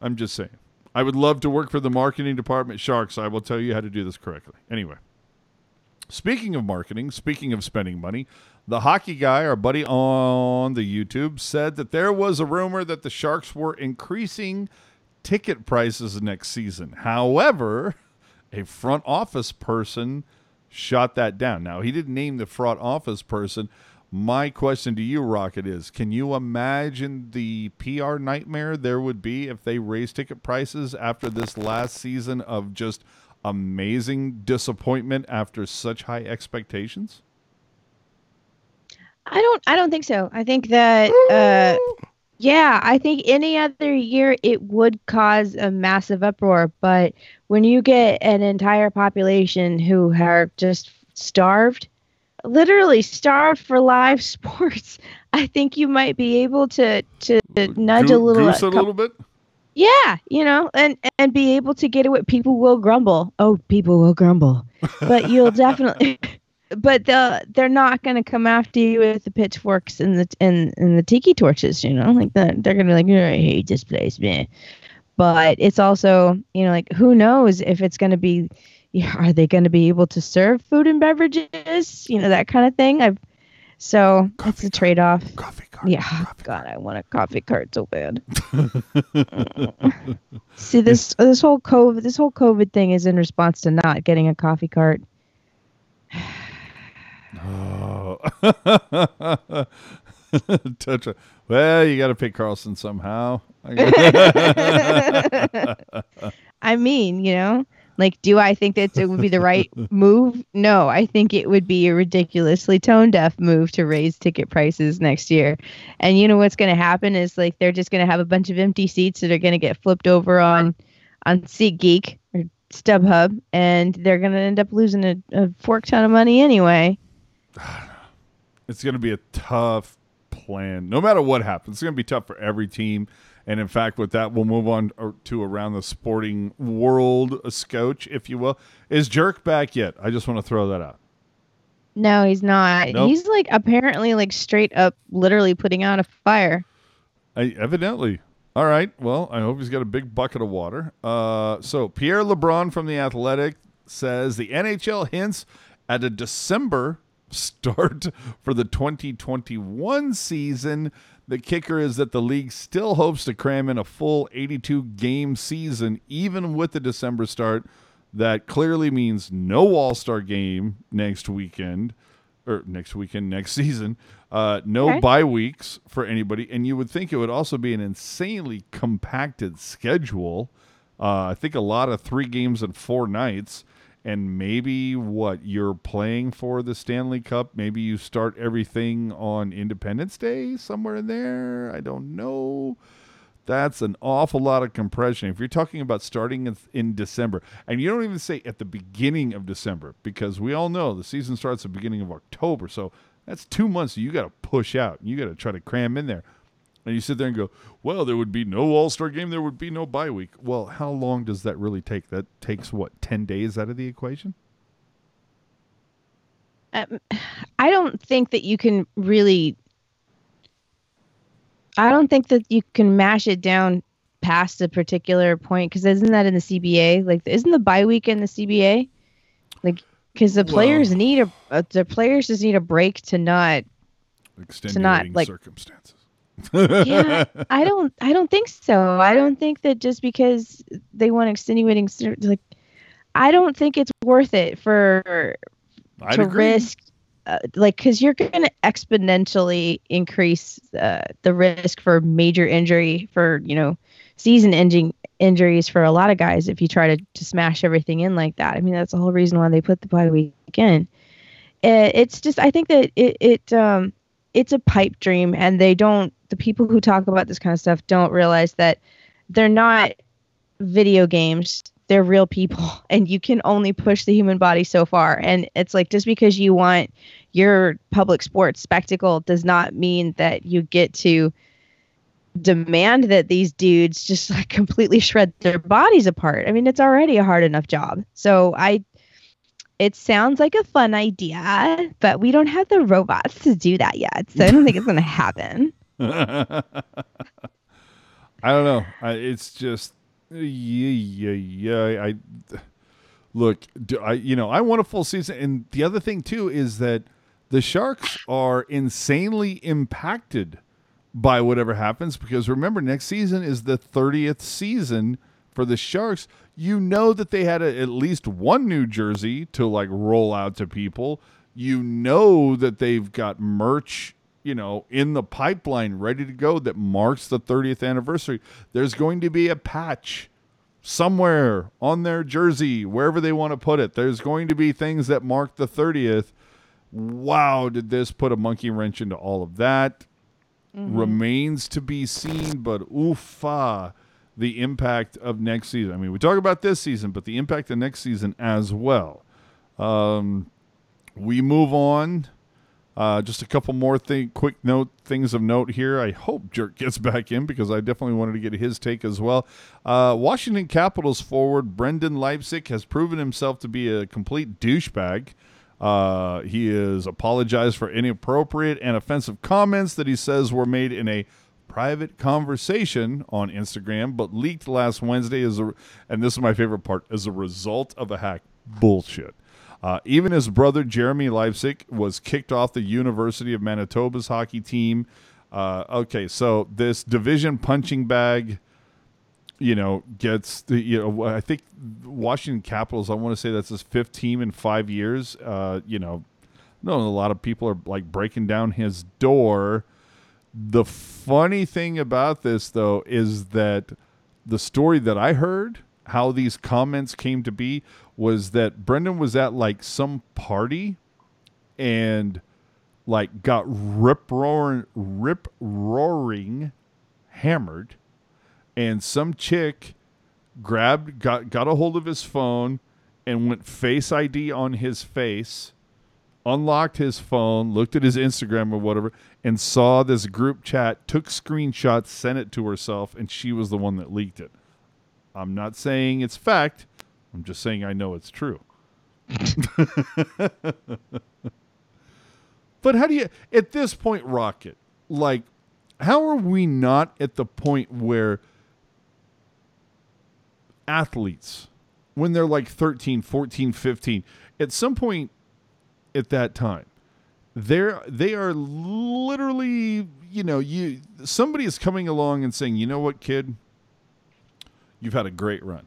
I'm just saying. I would love to work for the marketing department sharks. I will tell you how to do this correctly. Anyway, speaking of marketing, speaking of spending money, the hockey guy, our buddy on the YouTube, said that there was a rumor that the Sharks were increasing ticket prices next season. However, a front office person shot that down. Now, he didn't name the front office person. My question to you, Rocket, is can you imagine the PR nightmare there would be if they raised ticket prices after this last season of just amazing disappointment after such high expectations? I don't. I don't think so. I think that. Uh, yeah, I think any other year it would cause a massive uproar, but when you get an entire population who are just starved, literally starved for live sports, I think you might be able to to nudge a little. goose a cou- little bit? Yeah, you know, and and be able to get it. People will grumble. Oh, people will grumble, but you'll definitely. But the they're not going to come after you with the pitchforks and the and, and the tiki torches. You know, like the, they're going to be like, "Oh, I hate this place, man. But it's also, you know, like who knows if it's going to be, are they going to be able to serve food and beverages? You know, that kind of thing. I've so it's a trade off. Coffee, coffee. cart. Yeah, Coffee God, I want a coffee cart so bad. See this this whole COVID this whole COVID thing is in response to not getting a coffee cart. Oh. Touch. Well, you got to pick Carlson somehow. I mean, you know, like, do I think that it would be the right move? No, I think it would be a ridiculously tone deaf move to raise ticket prices next year. And you know what's going to happen is like they're just going to have a bunch of empty seats that are going to get flipped over on on SeatGeek or StubHub, and they're going to end up losing a, a fork ton of money anyway. it's going to be a tough plan. No matter what happens, it's going to be tough for every team. And in fact, with that, we'll move on to around the sporting world, a scotch, if you will. Is Jerk back yet? I just want to throw that out. No, he's not. Nope. He's like apparently like straight up literally putting out a fire. I, evidently. All right. Well, I hope he's got a big bucket of water. Uh, so Pierre LeBrun from the Athletic says the NHL hints at a December start for the 2021 season. The kicker is that the league still hopes to cram in a full 82 game season, even with the December start. That clearly means no All Star game next weekend, or next weekend, next season. Uh, no Okay. bye weeks for anybody, and you would think it would also be an insanely compacted schedule. Uh, I think a lot of three games and four nights, and maybe what you're playing for the Stanley Cup. Maybe you start everything on Independence Day somewhere in there. I don't know. That's an awful lot of compression. If you're talking about starting in, December, and you don't even say at the beginning of December, because we all know the season starts at the beginning of October. So that's two months you got to push out. You got to try to cram in there. And you sit there and go, well, there would be no All Star game. There would be no bye week. Well, how long does that really take? That takes what, 10 days out of the equation? Um, I don't think that you can really. I don't think that you can mash it down past a particular point because isn't that in the CBA? Like, isn't the bye week in the CBA? Like, because the Well- players need a uh, the players just need a break to not. Extenuating like- circumstances. Yeah, I don't. I don't think so. I don't think that just because they want extenuating like, I don't think it's worth it for I'd to agree. risk uh, like because you're going to exponentially increase uh, the risk for major injury for you know season ending injuries for a lot of guys if you try to, to smash everything in like that i mean that's the whole reason why they put the bye week in Uh, it's just i think that it, it um it's a pipe dream and they don't the people who talk about this kind of stuff don't realize that they're not video games they're real people and you can only push the human body so far. And it's like just because you want your public sports spectacle does not mean that you get to demand that these dudes just like completely shred their bodies apart. I mean it's already a hard enough job. So i it sounds like a fun idea but we don't have the robots to do that yet. So i don't think it's going to happen I don't know. I, it's just yeah, yeah, yeah. I look. Do I you know I want a full season, and the other thing too is that the Sharks are insanely impacted by whatever happens because remember next season is the 30th season for the Sharks. You know that they had a, at least one New Jersey to like roll out to people. You know that they've got merch, you know, in the pipeline ready to go that marks the 30th anniversary. There's going to be a patch somewhere on their jersey, wherever they want to put it. There's going to be things that mark the 30th. Wow, did this put a monkey wrench into all of that? Remains to be seen, but oofa, the impact of next season. I mean, we talk about this season, but the impact of next season as well. Um, we move on. Uh, just a couple more thing, quick note things of note here. I hope Jerk gets back in because I definitely wanted to get his take as well. Uh, Washington Capitals forward Brendan Leipsic has proven himself to be a complete douchebag. Uh, he has apologized for inappropriate and offensive comments that he says were made in a private conversation on Instagram, but leaked last Wednesday as a, and this is my favorite part, as a result of a hack. Bullshit. Uh, even his brother Jeremy Leipsic was kicked off the University of Manitoba's hockey team Uh, okay, so this division punching bag, you know, gets the you know I think Washington Capitals. I want to say that's his fifth team in five years. Uh, you know, no, a lot of people are like breaking down his door. The funny thing about this though is that the story that I heard, how these comments came to be, was that Brendan was at like some party and like got rip roaring rip roaring hammered. And some chick grabbed got got a hold of his phone and went face ID on his face unlocked his phone looked at his Instagram or whatever and saw this group chat took screenshots sent it to herself and she was the one that leaked it I'm not saying it's fact. I'm just saying I know it's true. But how do you, at this point, Rocket, like, how are we not at the point where athletes, when they're like 13, 14, 15, at some point at that time, they're, they are literally, you know, you, somebody is coming along and saying, you know what, kid, you've had a great run,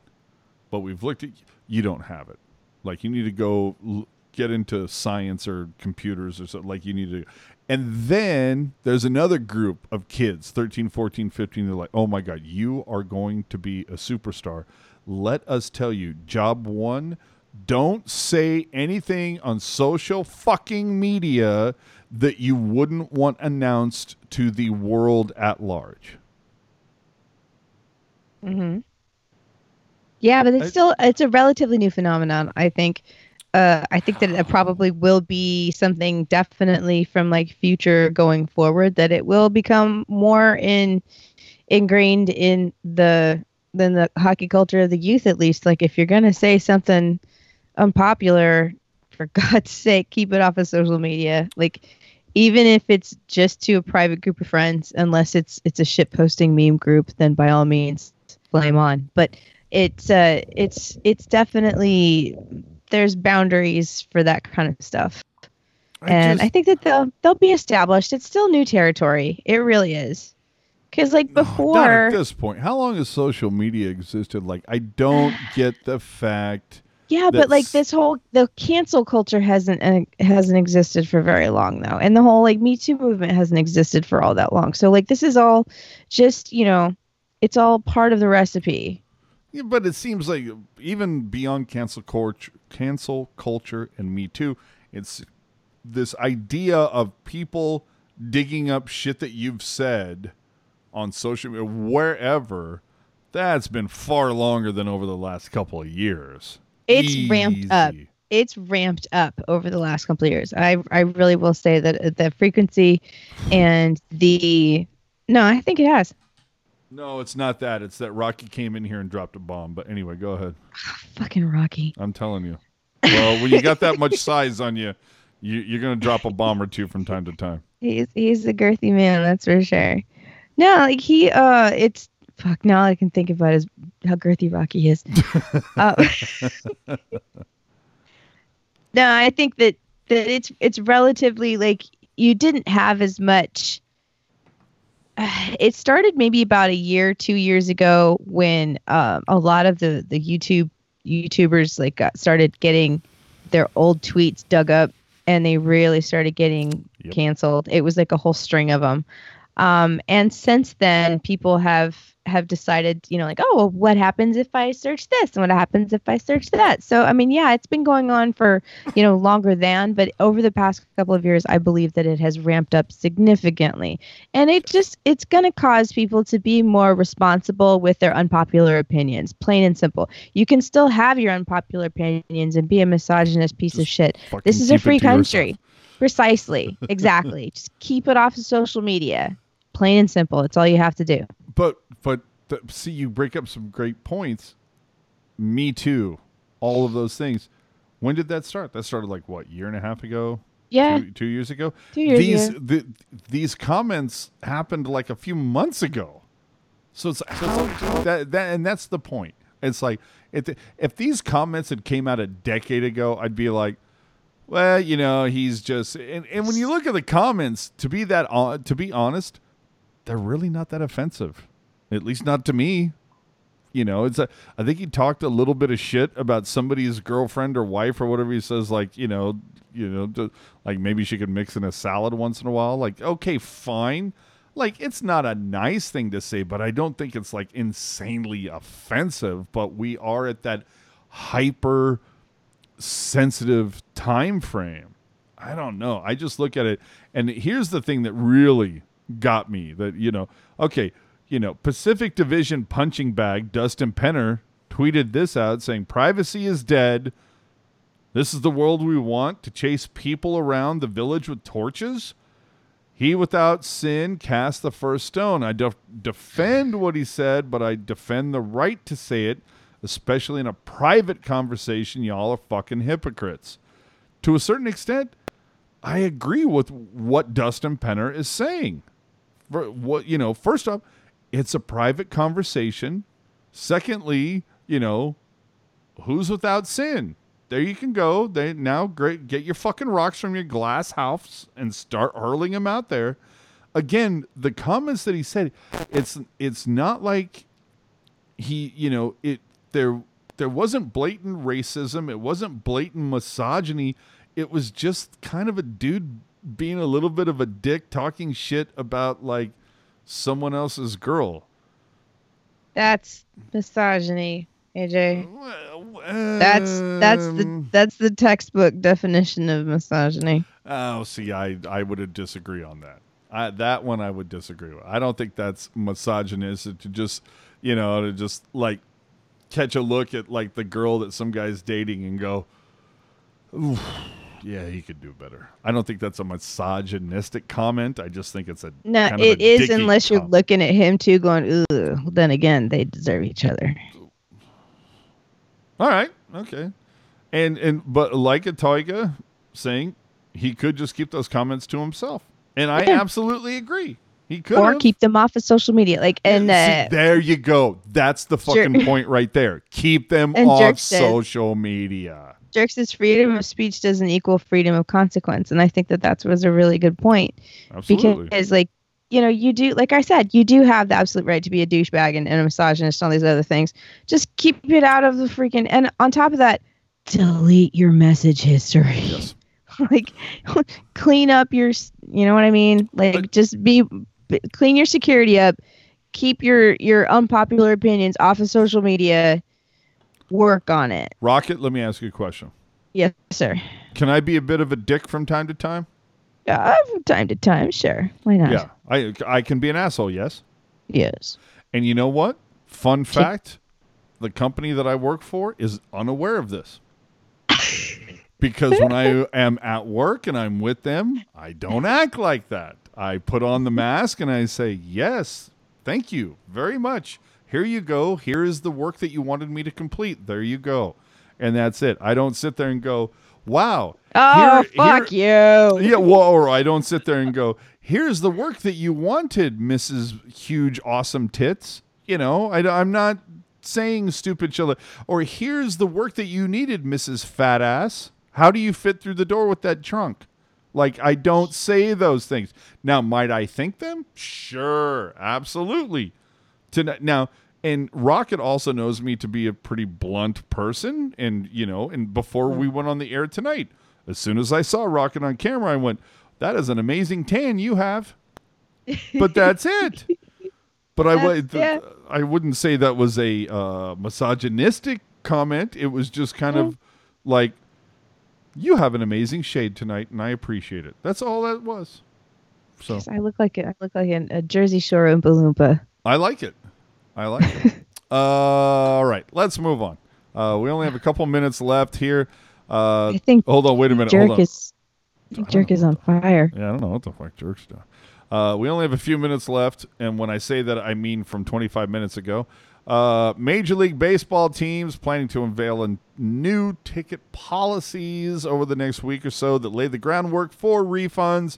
but we've looked at, you don't have it. Like, you need to go l- get into science or computers or something like you need to and then there's another group of kids 13 14 15 they're like oh my god you are going to be a superstar. Let us tell you job one don't say anything on social fucking media that you wouldn't want announced to the world at large. Mm hmm Yeah, but it's still it's a relatively new phenomenon. I think. Uh, I think that it probably will be something definitely from like future going forward that it will become more in ingrained in the than the hockey culture of the youth at least. Like if you're gonna say something unpopular, for God's sake, keep it off of social media. Like even if it's just to a private group of friends, unless it's it's a shit posting meme group, then by all means flame on. But it's uh it's it's definitely there's boundaries for that kind of stuff. and just- I think that they'll they'll be established. It's still new territory. It really is. Cuz like before at this point. How long has social media existed? Like, I don't get the fact. Yeah, but like this whole the cancel culture hasn't uh, hasn't existed for very long though, and the whole like Me Too movement hasn't existed for all that long. So like this is all just you know, it's all part of the recipe. Yeah, but it seems like even beyond cancel culture, cancel culture, and Me Too, it's this idea of people digging up shit that you've said on social media, wherever. That's been far longer than over the last couple of years. It's ramped up. It's ramped up over the last couple of years. I I really will say that uh, the frequency and the no, I think it has. No, it's not that. It's that Rocky came in here and dropped a bomb. But anyway, go ahead. Fucking Rocky. I'm telling you. Well, when you got that much size on you, you you're gonna drop a bomb or two from time to time. He's he's a girthy man, that's for sure. No, like he uh it's fuck now all I can think about is how girthy Rocky is. uh, no, I think that that it's it's relatively like you didn't have as much it started maybe about a year, two years ago when um, a lot of the the YouTube YouTubers like got, started getting their old tweets dug up, and they really started getting Yep. canceled. It was like a whole string of them. Um, and since then, people have have decided, you know, like, oh, well, what happens if I search this, and what happens if I search that? So, I mean, yeah, it's been going on for you know longer than, but over the past couple of years, I believe that it has ramped up significantly, and it just it's going to cause people to be more responsible with their unpopular opinions, plain and simple. You can still have your unpopular opinions and be a misogynist piece of shit. This is a free to yourself. country. Precisely. Exactly. Just keep it off of social media. Plain and simple. It's all you have to do. But but th- see, you break up some great points. Me too. All of those things. When did that start? That started like what year and a half ago? Yeah. two, two years ago. Two years these ago. the, these comments happened like a few months ago. So it's, so it's that that and that's the point. It's like if if these comments had came out a decade ago, I'd be like, well, you know, he's just and, and when you look at the comments, to be that on, to be honest, they're really not that offensive. At least not to me. You know, it's a, I think he talked a little bit of shit about somebody's girlfriend or wife or whatever he says like, you know, you know, to, like maybe she could mix in a salad once in a while. Like, okay, fine. Like it's not a nice thing to say, but I don't think it's like insanely offensive, but we are at that hyper sensitive time frame. I don't know. I just look at it and here's the thing that really got me that you know, okay, you know, Pacific Division punching bag Dustin Penner tweeted this out saying privacy is dead. This is the world we want to chase people around the village with torches. He without sin cast the first stone. I def- defend what he said, but I defend the right to say it, especially in a private conversation. Y'all are fucking hypocrites. To a certain extent, I agree with what Dustin Penner is saying. What you know, first off, it's a private conversation. Secondly, you know, who's without sin? There you can go. They now great get your fucking rocks from your glass house and start hurling them out there. Again, the comments that he said, it's it's not like he, you know, it there there wasn't blatant racism, it wasn't blatant misogyny. It was just kind of a dude being a little bit of a dick talking shit about like someone else's girl. That's misogyny, AJ. That's that's the um, that's the textbook definition of misogyny. Oh, see, I I would disagree on that. I, that one I would disagree with. I don't think that's misogynistic to just you know to just like catch a look at like the girl that some guy's dating and go, Oof, yeah, he could do better. I don't think that's a misogynistic comment. I just think it's a no. It a is unless you're comment. looking at him too, going, ooh. Then again, they deserve each other. All right, okay, and and but like a Toiga saying he could just keep those comments to himself, and I Yeah. absolutely agree. He could Or have. keep them off of social media, like and See, uh, there you go. That's the fucking point right there. Keep them off social media. Jerks' freedom of speech doesn't equal freedom of consequence, and I think that that was a really good point. Absolutely. because like you know you do like i said you do have the absolute right to be a douchebag and, and a misogynist and all these other things just keep it out of the freaking and on top of that delete your message history yes. like clean up your you know what i mean like But- just be b- clean your security up keep your your unpopular opinions off of social media work on it Rocket, let me ask you a question. yes sir Can I be a bit of a dick from time to time? yeah from time to time sure why not Yeah. I I can be an asshole, yes. yes And you know what? Fun fact, the company that I work for is unaware of this. because when I am at work and I'm with them, I don't act like that. I put on the mask and I say, "Yes, thank you very much. Here you go. Here is the work that you wanted me to complete. There you go." And that's it. I don't sit there and go, "Wow, oh here- fuck here- you yeah, well, or I don't sit there and go, "Here's the work that you wanted, Mrs. Huge Awesome Tits." You know, I, am not saying stupid shit. Or here's the work that you needed, Mrs. Fat Ass. How do you fit through the door with that trunk? Like I don't say those things. Now, might I think them? Sure, absolutely. To now, and Rocket also knows me to be a pretty blunt person, and you know, and before we went on the air tonight, as soon as I saw Rocket on camera, I went, "That is an amazing tan you have." But that's it. But I would That's- I wouldn't say that was a uh, misogynistic comment. It was just kind of like, "You have an amazing shade tonight, and I appreciate it." That's all that was. So I look like a, I look like an, a Jersey Shore Oompa Loompa. I like it. I like it. uh, all right, let's move on. Uh, we only have a couple minutes left here. Uh, I think hold on, wait a minute. Jerk hold on. is I think Jerk is on fire. Yeah, I don't know what the fuck jerks do. Uh, we only have a few minutes left, and when I say that, I mean from 25 minutes ago. Uh, Major League Baseball teams planning to unveil a new ticket policies over the next week or so that lay the groundwork for refunds.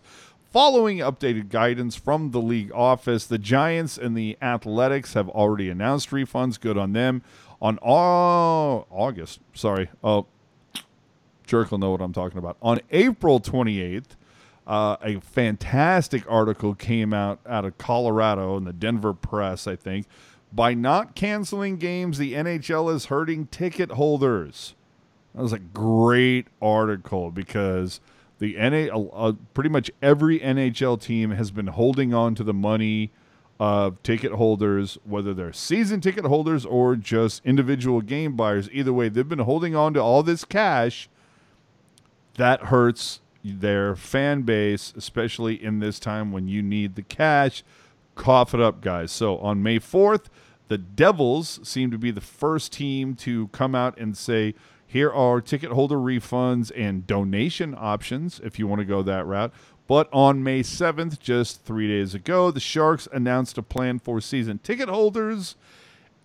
Following updated guidance from the league office, the Giants and the Athletics have already announced refunds. Good on them. On Au- August, sorry, oh, Jerk will know what I'm talking about. On April 28th, Uh, a fantastic article came out out of Colorado in the Denver Press, I think. By not canceling games, the NHL is hurting ticket holders. That was a great article because the NA, uh, pretty much every NHL team has been holding on to the money of ticket holders, whether they're season ticket holders or just individual game buyers. Either way, they've been holding on to all this cash. That hurts their fan base, especially in this time when you need the cash. Cough it up, guys. So on May 4th, the Devils seem to be the first team to come out and say, here are ticket holder refunds and donation options if you want to go that route. But on May 7th, just three days ago, the Sharks announced a plan for season ticket holders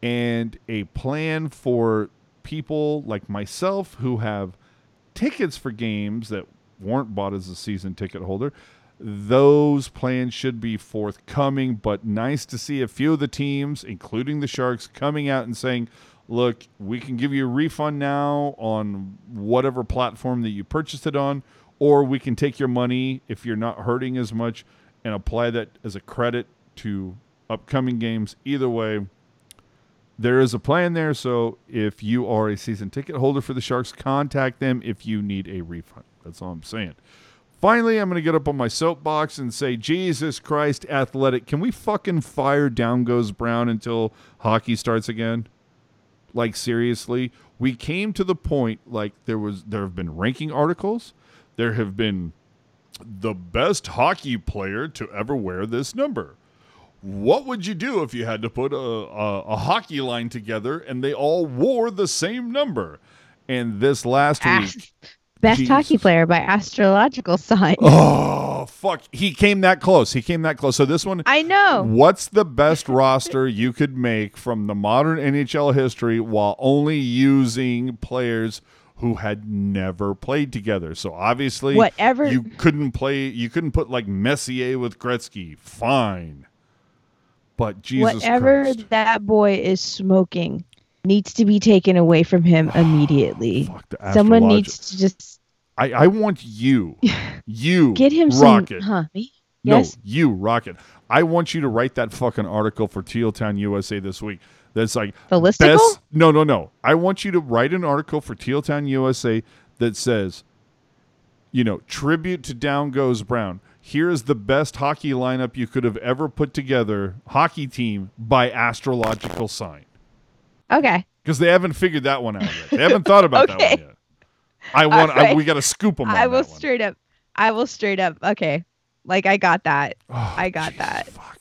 and a plan for people like myself who have tickets for games that weren't bought as a season ticket holder. Those plans should be forthcoming, but nice to see a few of the teams, including the Sharks, coming out and saying, look, we can give you a refund now on whatever platform that you purchased it on, or we can take your money if you're not hurting as much and apply that as a credit to upcoming games. Either way, there is a plan there. So if you are a season ticket holder for the Sharks, contact them if you need a refund. That's all I'm saying. Finally, I'm going to get up on my soapbox and say, Jesus Christ, athletic, can we fucking fire Down Goes Brown until hockey starts again? Like seriously, we came to the point like there was there have been ranking articles, there have been the best hockey player to ever wear this number. What would you do if you had to put a, a, a hockey line together and they all wore the same number? And this last Ah, week, Best Jesus. hockey player by astrological sign. oh fuck, he came that close. He came that close. So this one, I know. What's the best roster you could make from the modern NHL history while only using players who had never played together? So obviously, Whatever- you couldn't play. You couldn't put like Messier with Gretzky. Fine, but Jesus Whatever Christ. that boy is smoking needs to be taken away from him immediately. Fuck the Someone needs to just I, I want you, you get him rocket. some. Huh? Me? No, Yes. you rocket. I want you to write that fucking article for Teal Town USA this week. That's like The listicle? best. No, no, no. I want you to write an article for Teal Town USA that says, you know, tribute to Down Goes Brown. Here is the best hockey lineup you could have ever put together, hockey team by astrological sign. Okay. Because they haven't figured that one out yet. They haven't thought about that Okay. one yet. I want. I, we got to scoop them. I will that straight up. I will straight up. Okay. Like I got that. Oh, I got jeez, that. Fuck.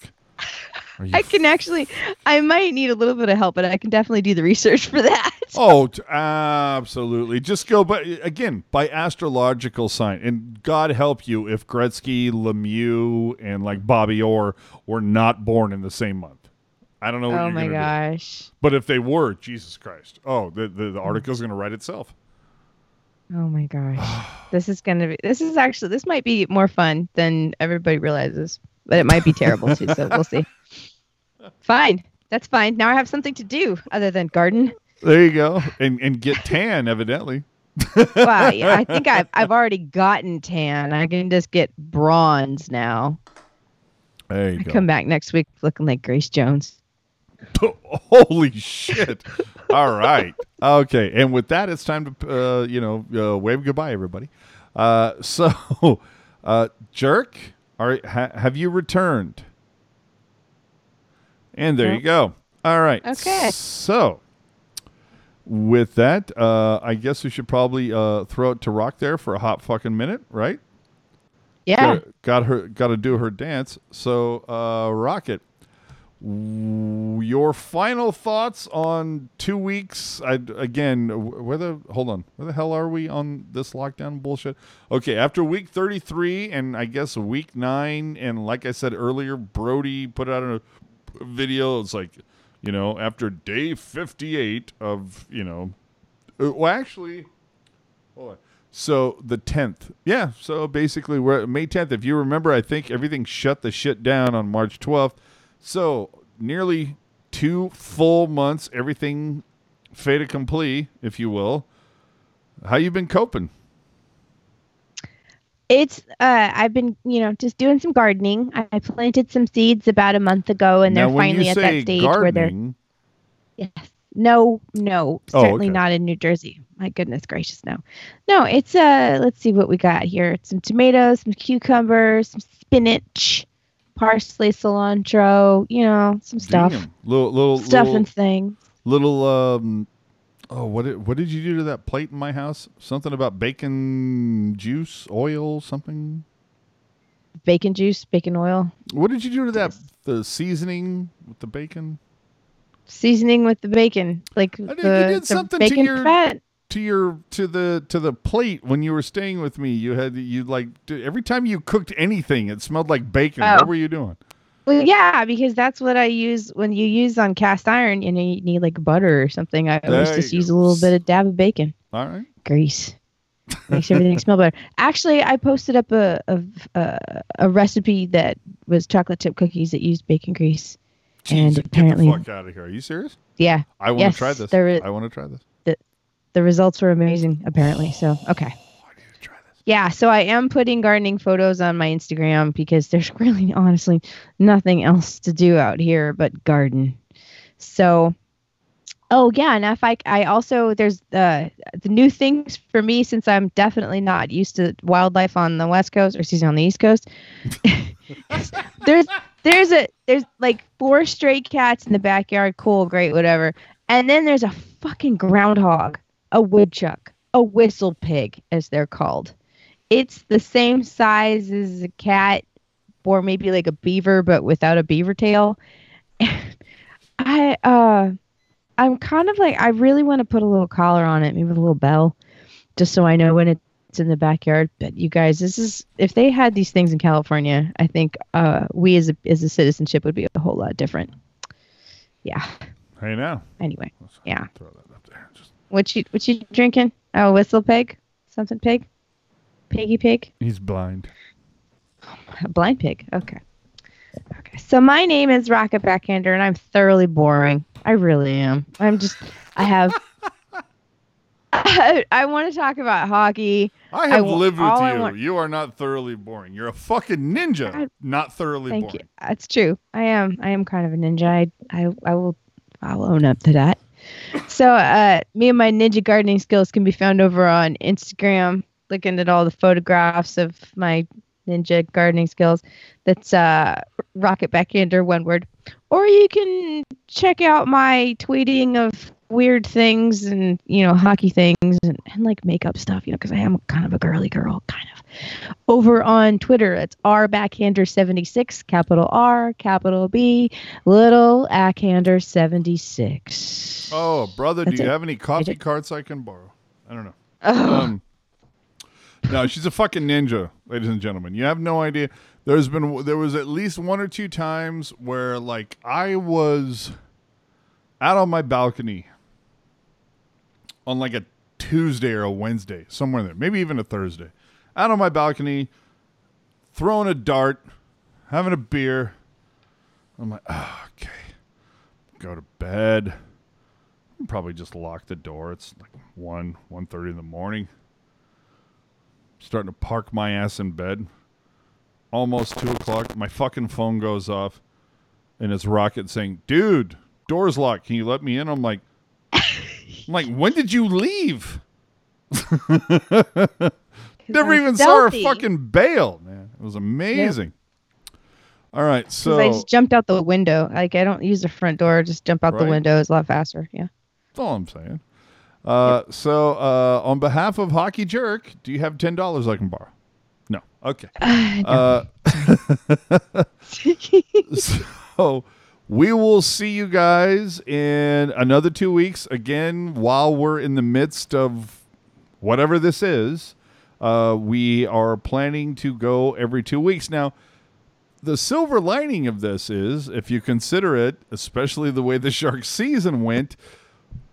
I can actually. I might need a little bit of help, but I can definitely do the research for that. Oh, absolutely. Just go, but uh, again, by astrological sign. And God help you if Gretzky, Lemieux, and like Bobby Orr were not born in the same month. I don't know what Oh my gonna do. gosh. But if they were, Jesus Christ. Oh, the the, the article's going to write itself. Oh my gosh. this is gonna be. This is actually. This might be more fun than everybody realizes, but it might be terrible too. So we'll see. Fine. That's fine. Now I have something to do other than garden. There you go. And and get tan, evidently. Wow. Yeah, I think I've I've already gotten tan. I can just get bronze now. There you I go. come back next week looking like Grace Jones. Holy shit. All right. Okay. And with that, it's time to, uh, you know, uh, wave goodbye, everybody. Uh, so, uh, Jerk, are, ha- have you returned? And there you go. All right. Okay. So, with that, uh, I guess we should probably uh, throw it to Rock there for a hot fucking minute, right? Yeah. Got, got her. Got to do her dance. So, uh, Rocket, your final thoughts on two weeks? I again, where the hold on, where the hell are we on this lockdown bullshit? Okay, after week thirty three, and I guess week nine, and like I said earlier, Brody put out a video. It's like, you know, after day fifty eight of you know, uh, well, actually. Hold on. So the tenth, yeah. So basically, we're May tenth. If you remember, I think everything shut the shit down on March twelfth. So nearly two full months, everything fait accompli, if you will. How you been coping? It's uh I've been, you know, just doing some gardening. I planted some seeds about a month ago and now, they're finally at that stage where they're yes. No, no, Oh, certainly okay. not in New Jersey. My goodness gracious, no. No, it's uh let's see what we got here. Some tomatoes, some cucumbers, some spinach, parsley, cilantro, you know, some stuff. damn, little little Stuff little, and things. little um oh what did, what did you do to that plate in my house something about bacon juice oil something Bacon juice, bacon oil, what did you do to that the seasoning with the bacon seasoning with the bacon, like I the, you did something to bacon your- fat. To your to the to the plate when you were staying with me. You had you like every time you cooked anything it smelled like bacon. Oh. what were you doing? Well, yeah, because that's what I use when you use on cast iron and you need like butter or something. I always just you use a little bit of dab of bacon. All right. Grease. Makes everything smell better. Actually, I posted up a, a a recipe that was chocolate chip cookies that used bacon grease. And Jeez, apparently- get the fuck out of here. Are you serious? Yeah, i want Yes, to try this. there is- i want to try this the results were amazing. Apparently, so okay. oh, i need try this Yeah, so I am putting gardening photos on my Instagram because there's really honestly nothing else to do out here but garden. So oh yeah, and if I I also there's uh the new things for me since I'm definitely not used to wildlife on the west coast or excuse me on the east coast. there's there's a there's like four stray cats in the backyard, cool, great, whatever. And then there's a fucking groundhog, a woodchuck, a whistle pig, as they're called. It's the same size as a cat, or maybe like a beaver, but without a beaver tail. I uh I'm kind of like I really want to put a little collar on it, maybe with a little bell, just so I know when it's in the backyard. But you guys, this is if they had these things in California, I think uh we as a as a citizenship would be a whole lot different. Yeah. hey now Anyway, Let's Yeah. throw that up there just what you what you drinking? Oh, whistle pig, something pig, piggy pig. he's blind A blind pig. Okay. Okay. So my name is Rocket Backhander, and I'm thoroughly boring. I really am. I'm just. I have. I, I want to talk about hockey. I have wa- lived with you. want- you are not thoroughly boring. You're a fucking ninja, I- not thoroughly Thank boring. you. That's true. I am. I am kind of a ninja. I. I, I will. I'll own up to that. So, uh, me and my ninja gardening skills can be found over on Instagram. Looking at all the photographs of my ninja gardening skills. That's uh, Rocket Backhander, one word. Or you can check out my tweeting of weird things and you know hockey things and, and like makeup stuff. You know, because I am kind of a girly girl, kind of. Over on Twitter, it's R Backhander seventy six, capital R, capital B, little Ackhander seventy six. Oh, brother, That's do you it. have any coffee did. carts I can borrow? I don't know. Oh, Um, no, she's a fucking ninja, ladies and gentlemen. You have no idea. There's been there was at least one or two times where like I was out on my balcony on like a Tuesday or a Wednesday, somewhere there, maybe even a Thursday, out on my balcony, throwing a dart, having a beer. I'm like, oh, okay, go to bed. Probably just lock the door. It's like one, one thirty in the morning. Starting to park my ass in bed. Almost two o'clock. My fucking phone goes off, and it's Rocket saying, "Dude, door's locked. Can you let me in?" I'm like, I'm like, when did you leave? Never even saw her fucking bail, man. It was amazing. All right, so I just jumped out the window. Like I don't use the front door. Just jump out Right. the window. It's a lot faster. Yeah. That's all I'm saying. Uh, So, uh, on behalf of Hockey Jerk, do you have ten dollars I can borrow? No. Okay. Uh, so we will see you guys in another two weeks again. While we're in the midst of whatever this is, uh, we are planning to go every two weeks now. The silver lining of this is, if you consider it, especially the way the Shark season went,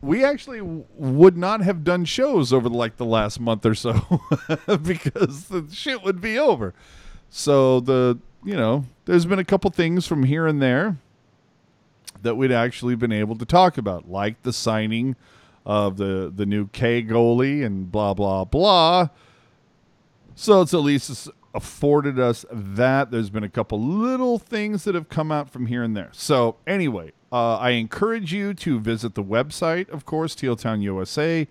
we actually would not have done shows over like the last month or so because the shit would be over. So the you know, there's been a couple things from here and there that we'd actually been able to talk about, like the signing of the the new K goalie and blah blah blah. So it's at least afforded us that. There's been a couple little things that have come out from here and there. So anyway, uh, I encourage you to visit the website, of course, Tealtown USA.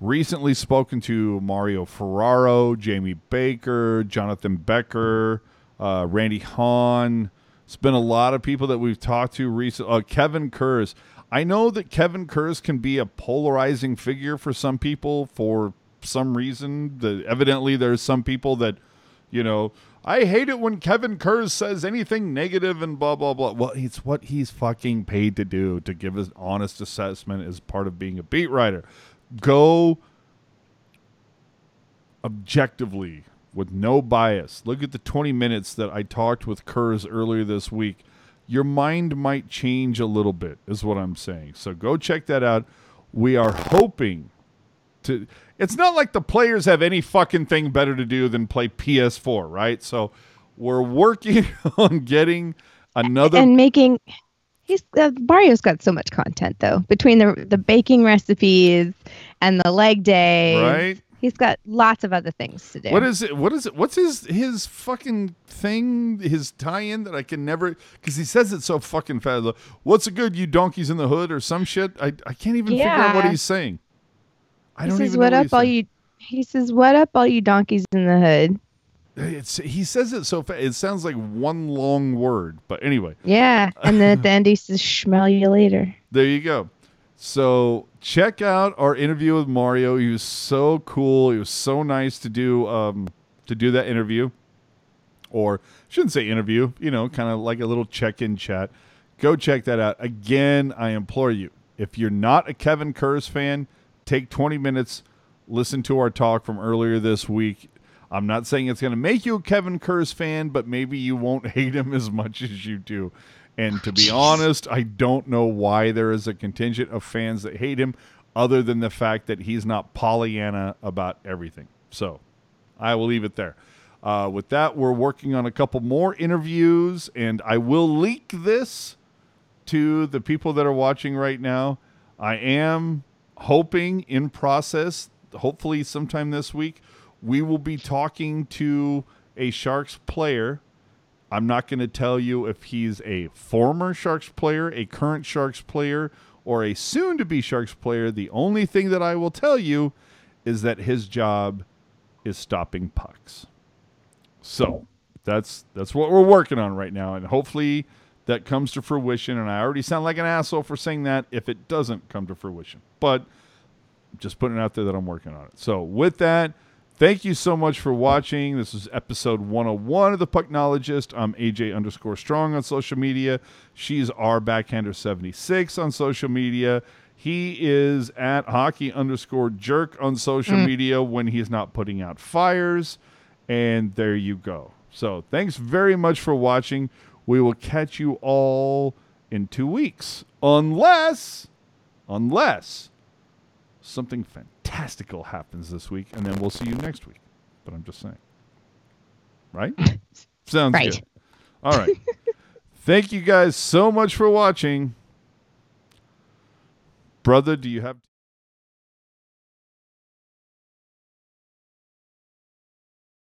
Recently spoken to Mario Ferraro, Jamie Baker, Jonathan Becher, uh, Randy Hahn. It's been a lot of people that we've talked to recently. Uh, Kevin Kurz. I know that Kevin Kurz can be a polarizing figure for some people for some reason. The, evidently, there's some people that, you know, I hate it when Kevin Kurz says anything negative and blah blah blah. Well, it's what he's fucking paid to do to give an honest assessment as part of being a beat writer. Go objectively with no bias. Look at the 20 minutes that I talked with Kurz earlier this week. Your mind might change a little bit, is what I'm saying. So go check that out. We are hoping to. It's not like the players have any fucking thing better to do than play PS4, right? So we're working on getting another and making. He's uh, Mario's got so much content though between the the baking recipes and the leg day. right. He's got lots of other things to do. What is it? What is it? What's his his fucking thing? His tie-in that I can never because he says it so fucking fast. What's a good you donkeys in the hood or some shit? I I can't even figure out what he's saying. I he don't says, "What know up, all you?" He says, "What up, all you donkeys in the hood?" It's he says it so fast. It sounds like one long word. But anyway, Yeah, and then at the end he says, "Smell you later." There you go. So check out our interview with Mario. He was so cool. It was so nice to do um, to do that interview, or shouldn't say interview. You know, kind of like a little check-in chat. Go check that out. Again, I implore you. If you're not a Kevin Kurz fan, take 20 minutes, listen to our talk from earlier this week. I'm not saying it's going to make you a Kevin Kurz fan, but maybe you won't hate him as much as you do. And to be honest, I don't know why there is a contingent of fans that hate him, other than the fact that he's not Pollyanna about everything. So I will leave it there. Uh, with that, we're working on a couple more interviews, and I will leak this to the people that are watching right now. I am hoping in process, hopefully sometime this week, we will be talking to a Sharks player. I'm not going to tell you if he's a former Sharks player, a current Sharks player, or a soon to be Sharks player. The only thing that I will tell you is that his job is stopping pucks. So that's that's what we're working on right now, and hopefully that comes to fruition. And I already sound like an asshole for saying that if it doesn't come to fruition, but just putting it out there that I'm working on it. So with that, thank you so much for watching. This is episode 101 of the Pucknologist. I'm AJ underscore strong on social media. She's our backhander 76 on social media. He is at hockey underscore jerk on social mm. media when he's not putting out fires. And there you go. So thanks very much for watching. We will catch you all in two weeks. Unless, unless something fantastical happens this week, and then we'll see you next week. But I'm just saying. Right? Sounds Right. good. All right. Thank you guys so much for watching. Brother, do you have.